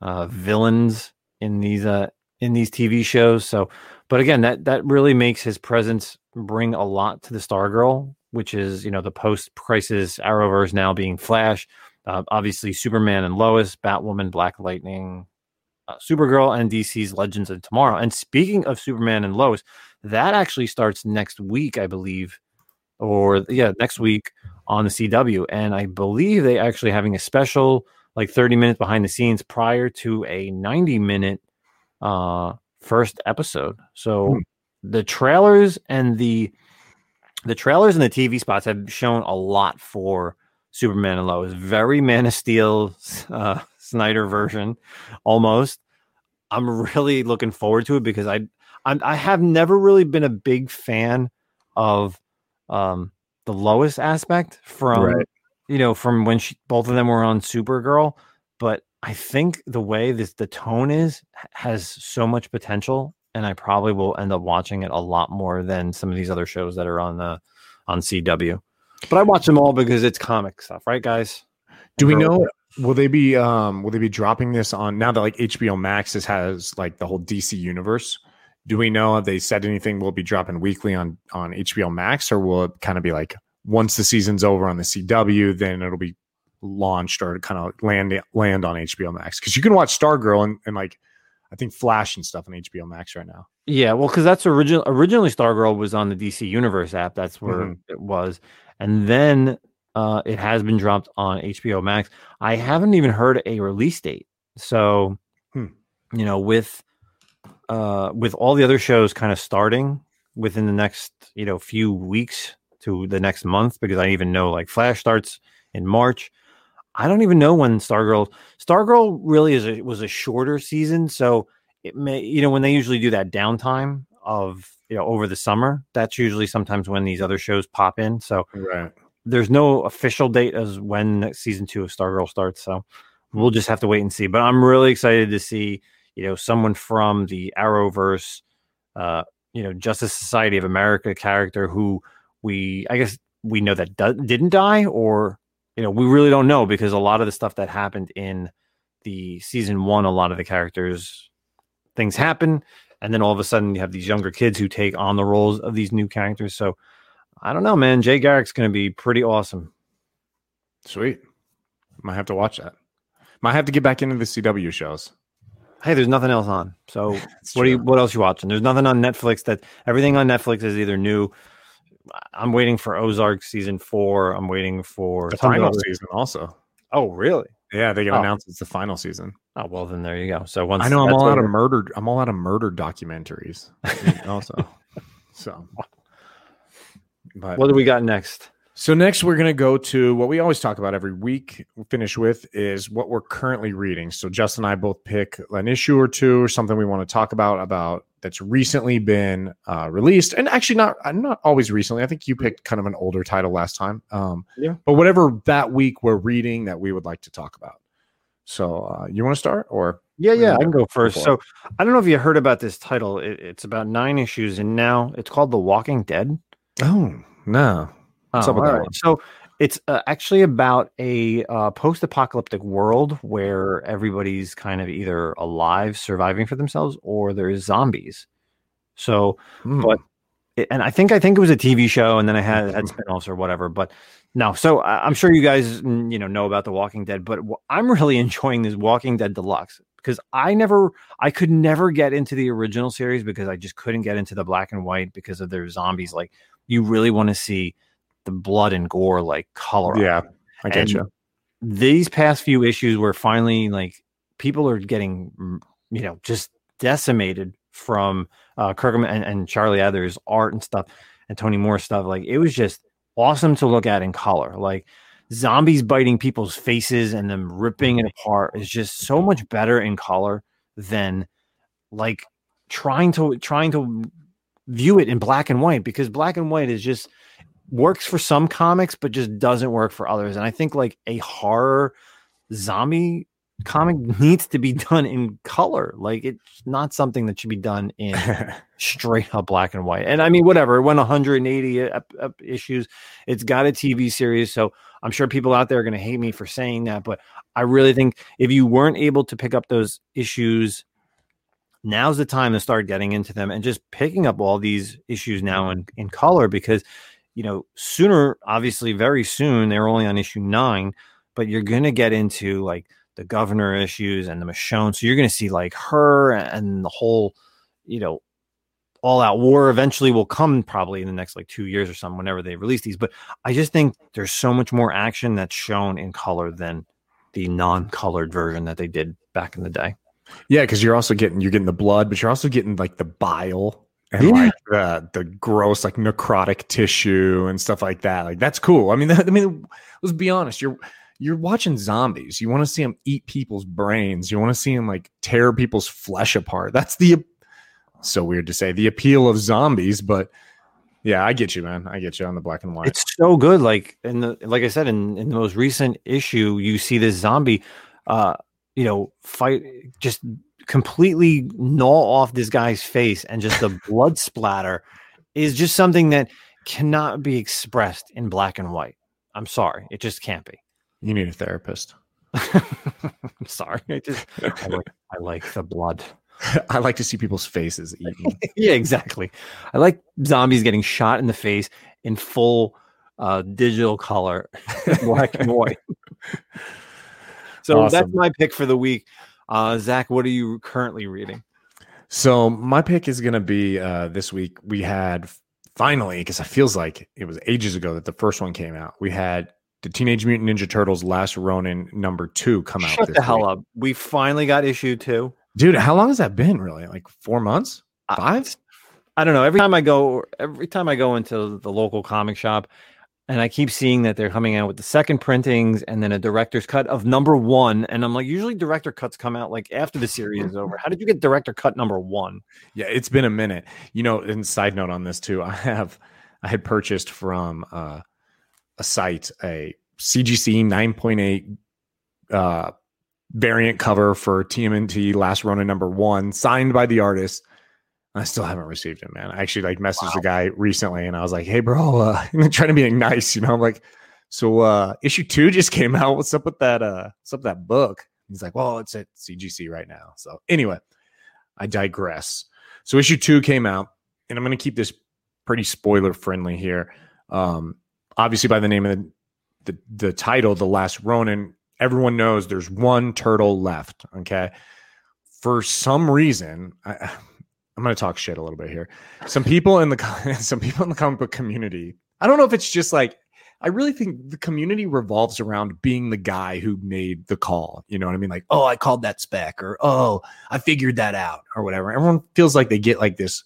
uh, villains in these uh, in these TV shows. So, but again, that that really makes his presence bring a lot to the Stargirl, which is you know the post crisis Arrowverse now being Flash, uh, obviously Superman and Lois, Batwoman, Black Lightning, uh, Supergirl, and DC's Legends of Tomorrow. And speaking of Superman and Lois, that actually starts next week, I believe, or yeah, next week on the CW. And I believe they actually having a special like 30 minutes behind the scenes prior to a 90 minute uh first episode. So Hmm. the trailers and the the trailers and the TV spots have shown a lot for Superman and Lois. Very Man of Steel uh Snyder version almost. I'm really looking forward to it because I I'm, I have never really been a big fan of um the Lois aspect from Right. You know from when she both of them were on Supergirl, but I think the way this the tone is has so much potential, and I probably will end up watching it a lot more than some of these other shows that are on the on CW. But I watch them all because it's comic stuff, right, guys? Do we know? Will they be um will they be dropping this on now that like HBO Max is, has like the whole DC universe? Do we know have they said anything will be dropping weekly on on HBO Max or will it kind of be like once the season's over on the CW then it'll be launched or kind of land land on HBO Max? Because you can watch Stargirl and, and like I think Flash and stuff on HBO Max right now. Yeah, well, because that's original. Originally, Stargirl was on the DC Universe app. That's where Mhm. it was, and then uh, it has been dropped on HBO Max. I haven't even heard a release date. So, Hmm. you know, with uh, with all the other shows kind of starting within the next you know few weeks to the next month, because I even know like Flash starts in March. I don't even know when Stargirl. Stargirl really is a, was a shorter season, so it may you know when they usually do that downtime of you know over the summer. That's usually sometimes when these other shows pop in. So Right. there's no official date as when season two of Stargirl starts. So we'll just have to wait and see. But I'm really excited to see you know someone from the Arrowverse, uh, you know Justice Society of America character who we I guess we know that do- didn't die or you know we really don't know because a lot of the stuff that happened in the season one a lot of the characters things happen and then all of a sudden you have these younger kids who take on the roles of these new characters so i don't know man jay garrick's going to be pretty awesome Sweet. Might have to watch that. Might have to get back into the CW shows. hey there's nothing else on so what are you what else you watching there's nothing on netflix that everything on netflix is either new i'm waiting for ozark season four i'm waiting for the final season also. oh really Yeah, they Oh. announce it's the final season. oh well then there you go so once I know I'm all out of murder. I'm all out of murder documentaries. also, so. But what do we got next so next we're gonna go to what we always talk about every week. We finish with is what we're currently reading. So Justin and I both pick an issue or two or something we want to talk about about that's recently been uh, released, and actually not uh, not always recently. I think you picked kind of an older title last time. Um, Yeah. But whatever that week we're reading that we would like to talk about. So uh, you want to start or Yeah, yeah, I can go first. for So I don't know if you heard about this title. It, it's about nine issues, and now it's called The Walking Dead. oh no Oh, all right. So it's uh, actually about a uh, post-apocalyptic world where everybody's kind of either alive, surviving for themselves, or there's zombies. So Hmm. But- it- and I think I think it was a TV show, and then I had had spinoffs or whatever. But no, so I, I'm sure you guys mm, you know know about The Walking Dead, but I'm really enjoying this Walking Dead Deluxe because I never I could never get into the original series because I just couldn't get into the black and white because of their zombies. Like you really want to see the blood and gore like color. yeah, I get And you. these past few issues were finally like people are getting mm, you know just decimated from uh Kirkman and, and Charlie Adlard's art and stuff and Tony Moore stuff like it was just awesome to look at in color like zombies biting people's faces and them ripping it apart is just so much better in color than like trying to trying to view it in black and white because black and white is just works for some comics but just doesn't work for others and i think like a horror zombie comic mm-hmm. needs to be done in color. Like it's not something that should be done in straight up black and white. And I mean, whatever. It went 180 ep- ep- issues. It's got a TV series, so I'm sure people out there are going to hate me for saying that, but I really think if you weren't able to pick up those issues, now's the time to start getting into them and just picking up all these issues now in, in color because you know sooner obviously very soon they're only on issue nine but you're going to get into like the governor issues and the Michonne. So you're going to see like her and the whole, you know, all out war eventually will come probably in the next like two years or something whenever they release these. But I just think there's so much more action that's shown in color than the non-colored version that they did back in the day. Yeah, because you're also getting you're getting the blood, but you're also getting like the bile and Yeah. like the the gross like necrotic tissue and stuff like that. Like that's cool. I mean, that, I mean, let's be honest. You're you're watching zombies. You want to see them eat people's brains. You want to see them like tear people's flesh apart. That's the so weird to say the appeal of zombies, but yeah, I get you, man. I get you on the black and white. It's so good. Like in the like I said in in the most recent issue, you see this zombie, uh, you know, fight just completely gnaw off this guy's face, and just the blood splatter is just something that cannot be expressed in black and white. I'm sorry, it just can't be. you need a therapist. I'm sorry. I just I like, I like the blood. I like to see people's faces eaten. yeah, exactly. I like zombies getting shot in the face in full uh, digital color, black and white. so that's my pick for the week. Uh, Zack, what are you currently reading? So my pick is going to be uh, this week. We had finally, because it feels like it was ages ago that the first one came out. We had the Teenage Mutant Ninja Turtles: Last Ronin number two come out. Shut the hell week. up. We finally got issue two. dude! How long has that been? Really, like four months? I- Five? I don't know. Every time I go, every time I go into the local comic shop, and I keep seeing that they're coming out with the second printings and then a director's cut of number one, and I'm like, usually director cuts come out like after the series is over. How did you get director cut number one? Yeah, it's been a minute. You know, and side note on this too, I have I had purchased from uh, a site a CGC 9.8 uh, variant cover for TMNT Last Ronin number one, signed by the artist. I still haven't received it, man. I actually like messaged the guy recently, and I was like, "Hey, bro, uh, I'm trying to be nice, you know." I'm like, "So, uh, issue two just came out. What's up with that? Uh, what's up with that book?" He's like, "Well, it's at CGC right now." So, anyway, I digress. So issue two came out, and I'm going to keep this pretty spoiler friendly here. Um, obviously, by the name of the, the the title, the last Ronin, everyone knows there's one turtle left. Okay, for some reason, I, I'm going to talk shit a little bit here. Some people in the some people in the comic book community. I don't know if it's just like I really think the community revolves around being the guy who made the call. You know what I mean? Like, oh, I called that spec, or oh, I figured that out, or whatever. Everyone feels like they get like this,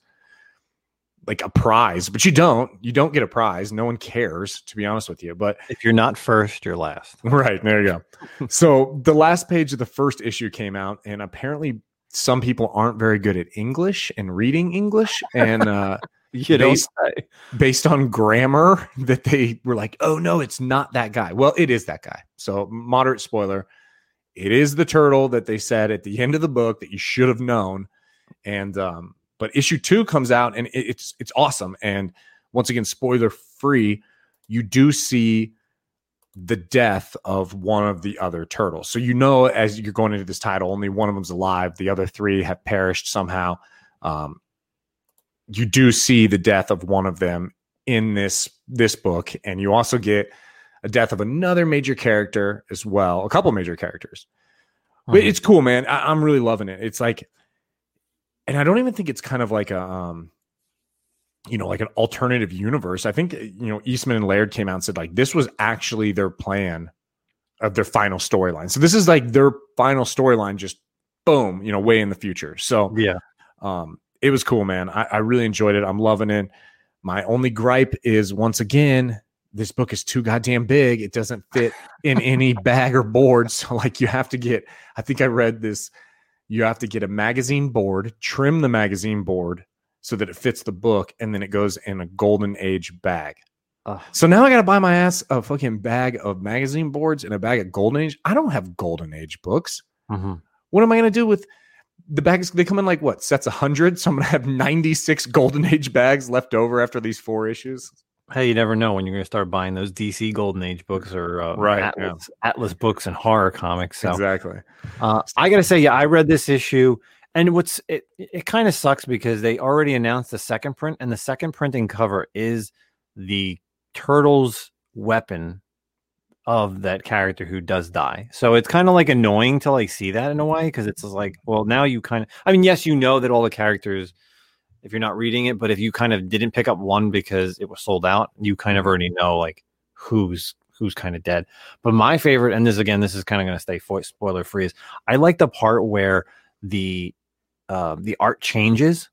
like a prize, but you don't. You don't get a prize. No one cares, to be honest with you. But If you're not first, you're last. right there you go. so the last page of the first issue came out, and apparently some people aren't very good at English and reading English, and uh, You don't Based- based on grammar that they were like, oh no, it's not that guy. Well, it is that guy. So moderate spoiler. It is the turtle that they said at the end of the book that you should have known. And um, but issue two comes out and it- it's it's awesome. And once again, spoiler free, you do see the death of one of the other turtles. So you know as you're going into this title, only one of them's alive. The other three have perished somehow. Um, you do see the death of one of them in this this book and you also get a death of another major character as well a couple major characters but Mhm. it's cool man I, i'm really loving it it's like and i don't even think it's kind of like a um you know like an alternative universe i think you know eastman and laird came out and said like this was actually their plan of their final storyline so this is like their final storyline just boom you know way in the future so Yeah. um, it was cool, man. I, I really enjoyed it. I'm loving it. My only gripe is once again, this book is too goddamn big. It doesn't fit in any bag or board. So, like, you have to get, I think I read this, you have to get a magazine board, trim the magazine board so that it fits the book, and then it goes in a golden age bag. So now I got to buy my ass a fucking bag of magazine boards and a bag of golden age. I don't have golden age books. Mhm. What am I going to do with the bags? They come in like what sets 100. So I'm going to have 96 Golden Age bags left over after these four issues. Hey, you never know when you're going to start buying those DC Golden Age books or uh, Right, Atlas, Atlas books and horror comics. So Exactly. uh, I got to say, yeah, I read this issue, and what's it? It kind of sucks because they already announced the second print, and the second printing cover is the turtle's weapon of that character who does die. So it's kind of like annoying to like see that in a way because it's like, well, now you kind of. I mean, yes, you know that all the characters if you're not reading it, but if you kind of didn't pick up one because it was sold out, you kind of already know like who's who's kind of dead. But my favorite, and this again, this is kind of going to stay fo- spoiler free, is I like the part where the uh, the art changes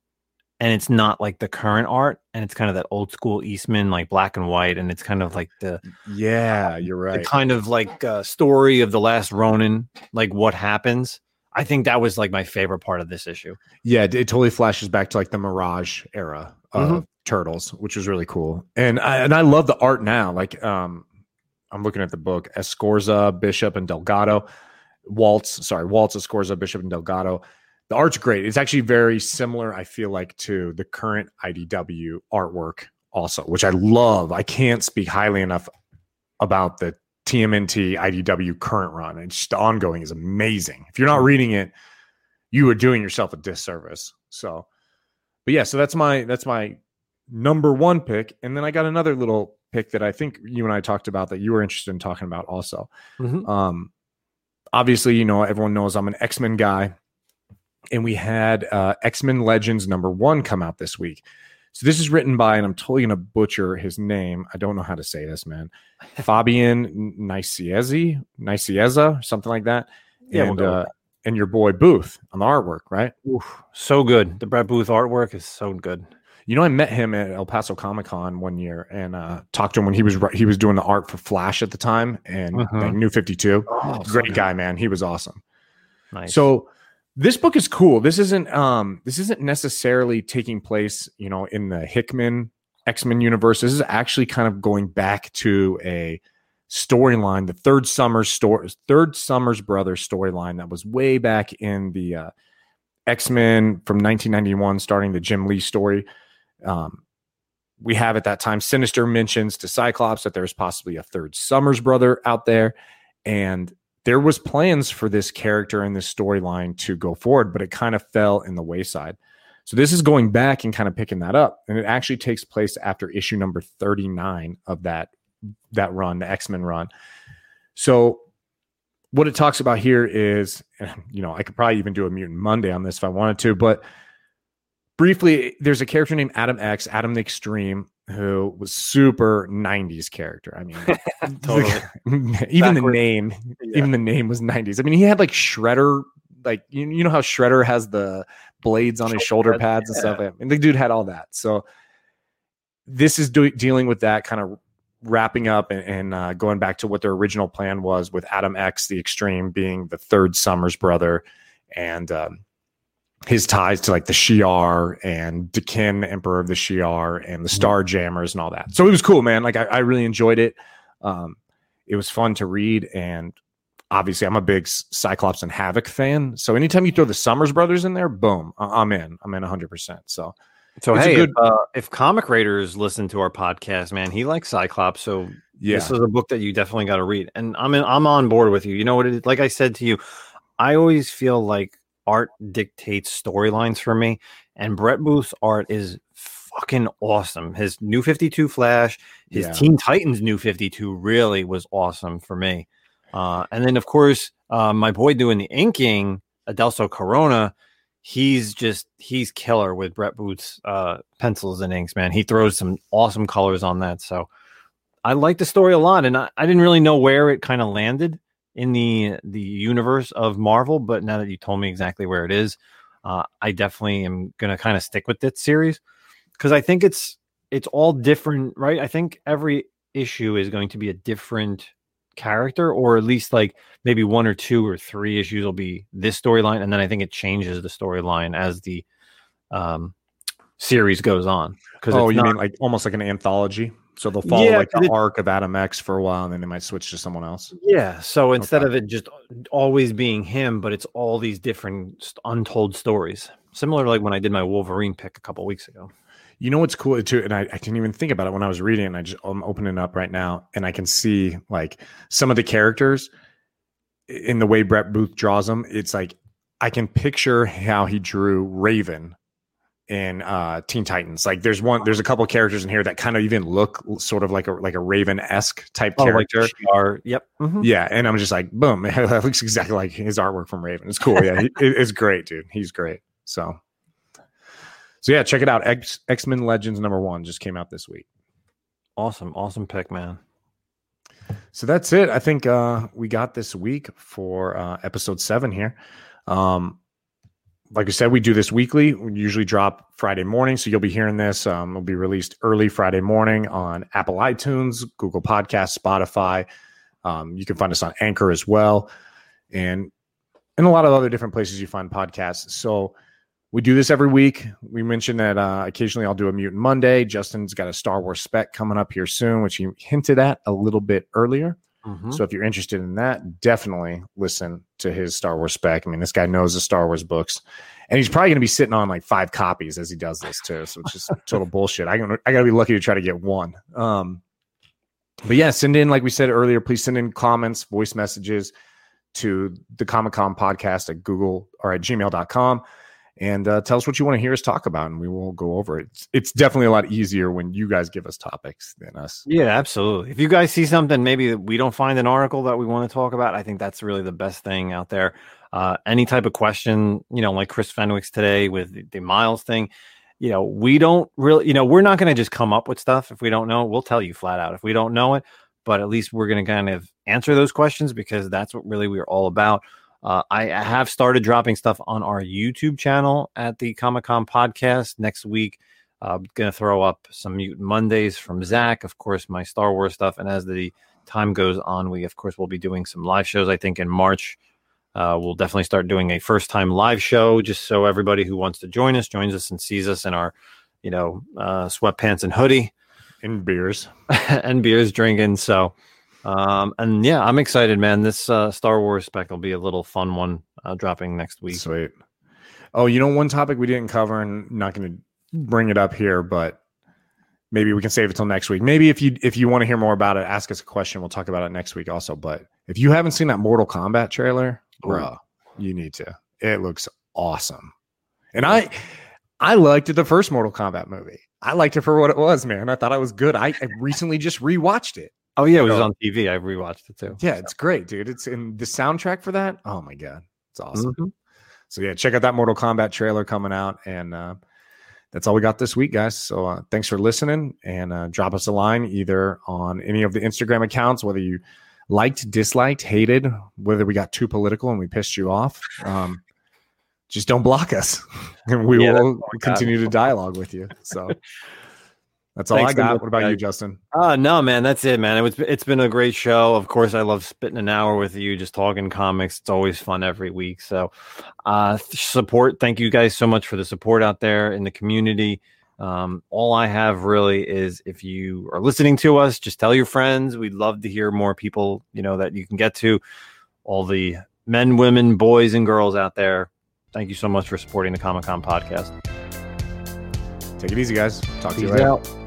and it's not like the current art and it's kind of that old school Eastman like black and white and it's kind of like the Yeah, you're right. the kind of like uh, story of the last Ronin, like what happens. I think that was like my favorite part of this issue. Yeah, it, it totally flashes back to like the Mirage era of Mhm. Turtles, which was really cool. And I, and I love the art now. Like um I'm looking at the book Escorza, Bishop and Delgado. Waltz, sorry, Waltz, Escorza, Bishop and Delgado. The art's great. It's actually very similar, I feel like, to the current IDW artwork also, which I love. I can't speak highly enough about the TMNT IDW current run. It's just the ongoing is amazing. If you're not reading it, you are doing yourself a disservice. So, but yeah, so that's my that's my number one pick, and then I got another little pick that I think you and I talked about that you were interested in talking about also. Mhm. Um, obviously, you know everyone knows I'm an X Men guy, and we had uh, X Men Legends number one come out this week. So this is written by, and I'm totally gonna butcher his name. I don't know how to say this, man. Fabian Niciezi, Nicieza, something like that. Yeah, we'll and with uh, and your boy Booth on the artwork, right? Oof, so good. The Brett Booth artwork is so good. You know, I met him at El Paso Comic Con one year and uh, talked to him when he was he was doing the art for Flash at the time and like, New Fifty Two. Oh, Great good. guy, man. He was awesome. Nice. So this book is cool. This isn't um this isn't necessarily taking place, you know, in the Hickman X-Men universe. This is actually kind of going back to a storyline, the third summer story third Summers Brothers storyline that was way back in the uh X-Men from 1991 starting the Jim Lee story. Um we have at that time Sinister mentions to Cyclops that there's possibly a third Summers brother out there and there was plans for this character and this storyline to go forward but it kind of fell in the wayside. So this is going back and kind of picking that up and it actually takes place after issue number 39 of that that run the x-men run. So what it talks about here is you know i could probably even do a mutant monday on this if i wanted to but briefly there's a character named adam x adam the extreme who was super 90s character. I mean Totally. even the name Yeah. even the name was 90s i mean he had like shredder like you, you know how shredder has the blades on his shoulder Shoulder pads and stuff? and the dude had all that. So this is do- dealing with that kind of wrapping up and, and uh, going back to what their original plan was with adam x the extreme being the third summers brother and um, his ties to like the shiar and D'Ken, emperor of the shiar and the star jammers and all that so it was cool man like i, I really enjoyed it um, it was fun to read and obviously i'm a big cyclops and havoc fan so anytime you throw the summers brothers in there boom i'm in i'm in 100% so So It's hey, good- if, uh, if Comic Raiders listen to our podcast, man, he likes Cyclops. So yeah this is a book that you definitely got to read. And I'm in, I'm on board with you. You know what? It? Like I said to you, I always feel like art dictates storylines for me, and Brett Booth's art is fucking awesome. His New Fifty Two Flash, his Yeah. Teen Titans New Fifty Two really was awesome for me. Uh, and then of course, uh, my boy doing the inking, Adelso Corona. He's just he's killer with Brett Booth's uh, pencils and inks, man. He throws some awesome colors on that. So I like the story a lot, and I, I didn't really know where it kind of landed in the the universe of Marvel. But now that you told me exactly where it is, uh, I definitely am gonna kind of stick with this series because I think it's it's all different, right? I think every issue is going to be a different character, or at least like maybe one or two or three issues will be this storyline, and then I think it changes the storyline as the um, series goes on. Because oh you mean like almost like an anthology So they'll follow Yeah, like the it- arc of Adam X for a while, and then they might switch to someone else. Yeah. So instead Okay. of it just always being him, but it's all these different untold stories. Similar to like when I did my Wolverine pick a couple weeks ago. You know what's cool too, and I, I didn't even think about it when I was reading. it, And I just I'm opening it up right now, and I can see like some of the characters in the way Brett Booth draws them. It's like I can picture how he drew Raven in uh Teen Titans. Like there's one, there's a couple characters in here that kind of even look sort of like a like a Raven esque type Oh, like character. Shi'ar. Yep. mhm. Yeah, and I'm just like, boom, that looks exactly like his artwork from Raven. It's cool. Yeah, he, it's great, dude. He's great. So, so yeah, check it out. X X Men Legends number one just came out this week. Awesome. Awesome pick, man. So that's it. I think uh, we got this week for uh, episode seven here. Um, like I said, we do this weekly. We usually drop Friday morning, so you'll be hearing this. Um, it'll be released early Friday morning on Apple iTunes, Google Podcasts, Spotify. Um, you can find us on Anchor as well, and and a lot of other different places you find podcasts. So we do this every week. We mentioned that uh, occasionally I'll do a Mutant Monday. Justin's got a Star Wars spec coming up here soon, which he hinted at a little bit earlier. Mhm. So if you're interested in that, definitely listen to his Star Wars spec. I mean, this guy knows the Star Wars books, and he's probably going to be sitting on like five copies as he does this too. So it's just total bullshit. I gotta, I got to be lucky to try to get one. Um, but yeah, send in like we said earlier. Please send in comments, voice messages to the Comic Com podcast at Google or at gmail.com and uh, tell us what you want to hear us talk about, and we will go over it. It's, it's definitely a lot easier when you guys give us topics than us. Yeah, absolutely. If you guys see something, maybe we don't find an article that we want to talk about, I think that's really the best thing out there. Uh, any type of question, you know, like Chris Fenwick's today with the, the Miles thing, you know, we don't really, you know, we're not going to just come up with stuff if we don't know. We'll tell you flat out if we don't know it, but at least we're going to kind of answer those questions because that's what really we're all about. Uh, I have started dropping stuff on our YouTube channel at the Comic Com podcast next week. I'm going to throw up some Mutant Mondays from Zack, of course, my Star Wars stuff. And as the time goes on, we, of course, will be doing some live shows. I think in March, uh, we'll definitely start doing a first time live show just so everybody who wants to join us joins us and sees us in our, you know, uh, sweatpants and hoodie and beers. and beers drinking. So, um, and yeah, I'm excited, man. This uh, Star Wars spec will be a little fun one uh, dropping next week. Sweet. Oh, you know, one topic we didn't cover, and not going to bring it up here, but maybe we can save it till next week. Maybe if you if you want to hear more about it, ask us a question. We'll talk about it next week also. But if you haven't seen that Mortal Kombat trailer, bruh, you need to. It looks awesome, and I I liked it the first Mortal Kombat movie. I liked it for what it was, man. I thought it was good. I, I recently just rewatched it. Oh, yeah, it was So- on TV. I rewatched it too. Yeah, it's great, dude. It's in the soundtrack for that. Oh my god, it's awesome. Mhm. So yeah, check out that Mortal Kombat trailer coming out, and uh, that's all we got this week, guys. So uh, thanks for listening, and uh, drop us a line either on any of the Instagram accounts, whether you liked, disliked, hated, whether we got too political and we pissed you off. Um, just don't block us, and we Yeah, will all I got. continue to dialogue with you. So that's all Thanks I got. What about you, Justin? Uh no, man, that's it, man. It was it's been a great show. Of course, I love spitting an hour with you, just talking comics. It's always fun every week. So, uh, support. Thank you guys so much for the support out there in the community. Um, all I have really is if you are listening to us, just tell your friends. We'd love to hear more people, you know, that you can get to. All the men, women, boys, and girls out there. Thank you so much for supporting the Comic Com podcast. Take it easy, guys. Talk to you later. out.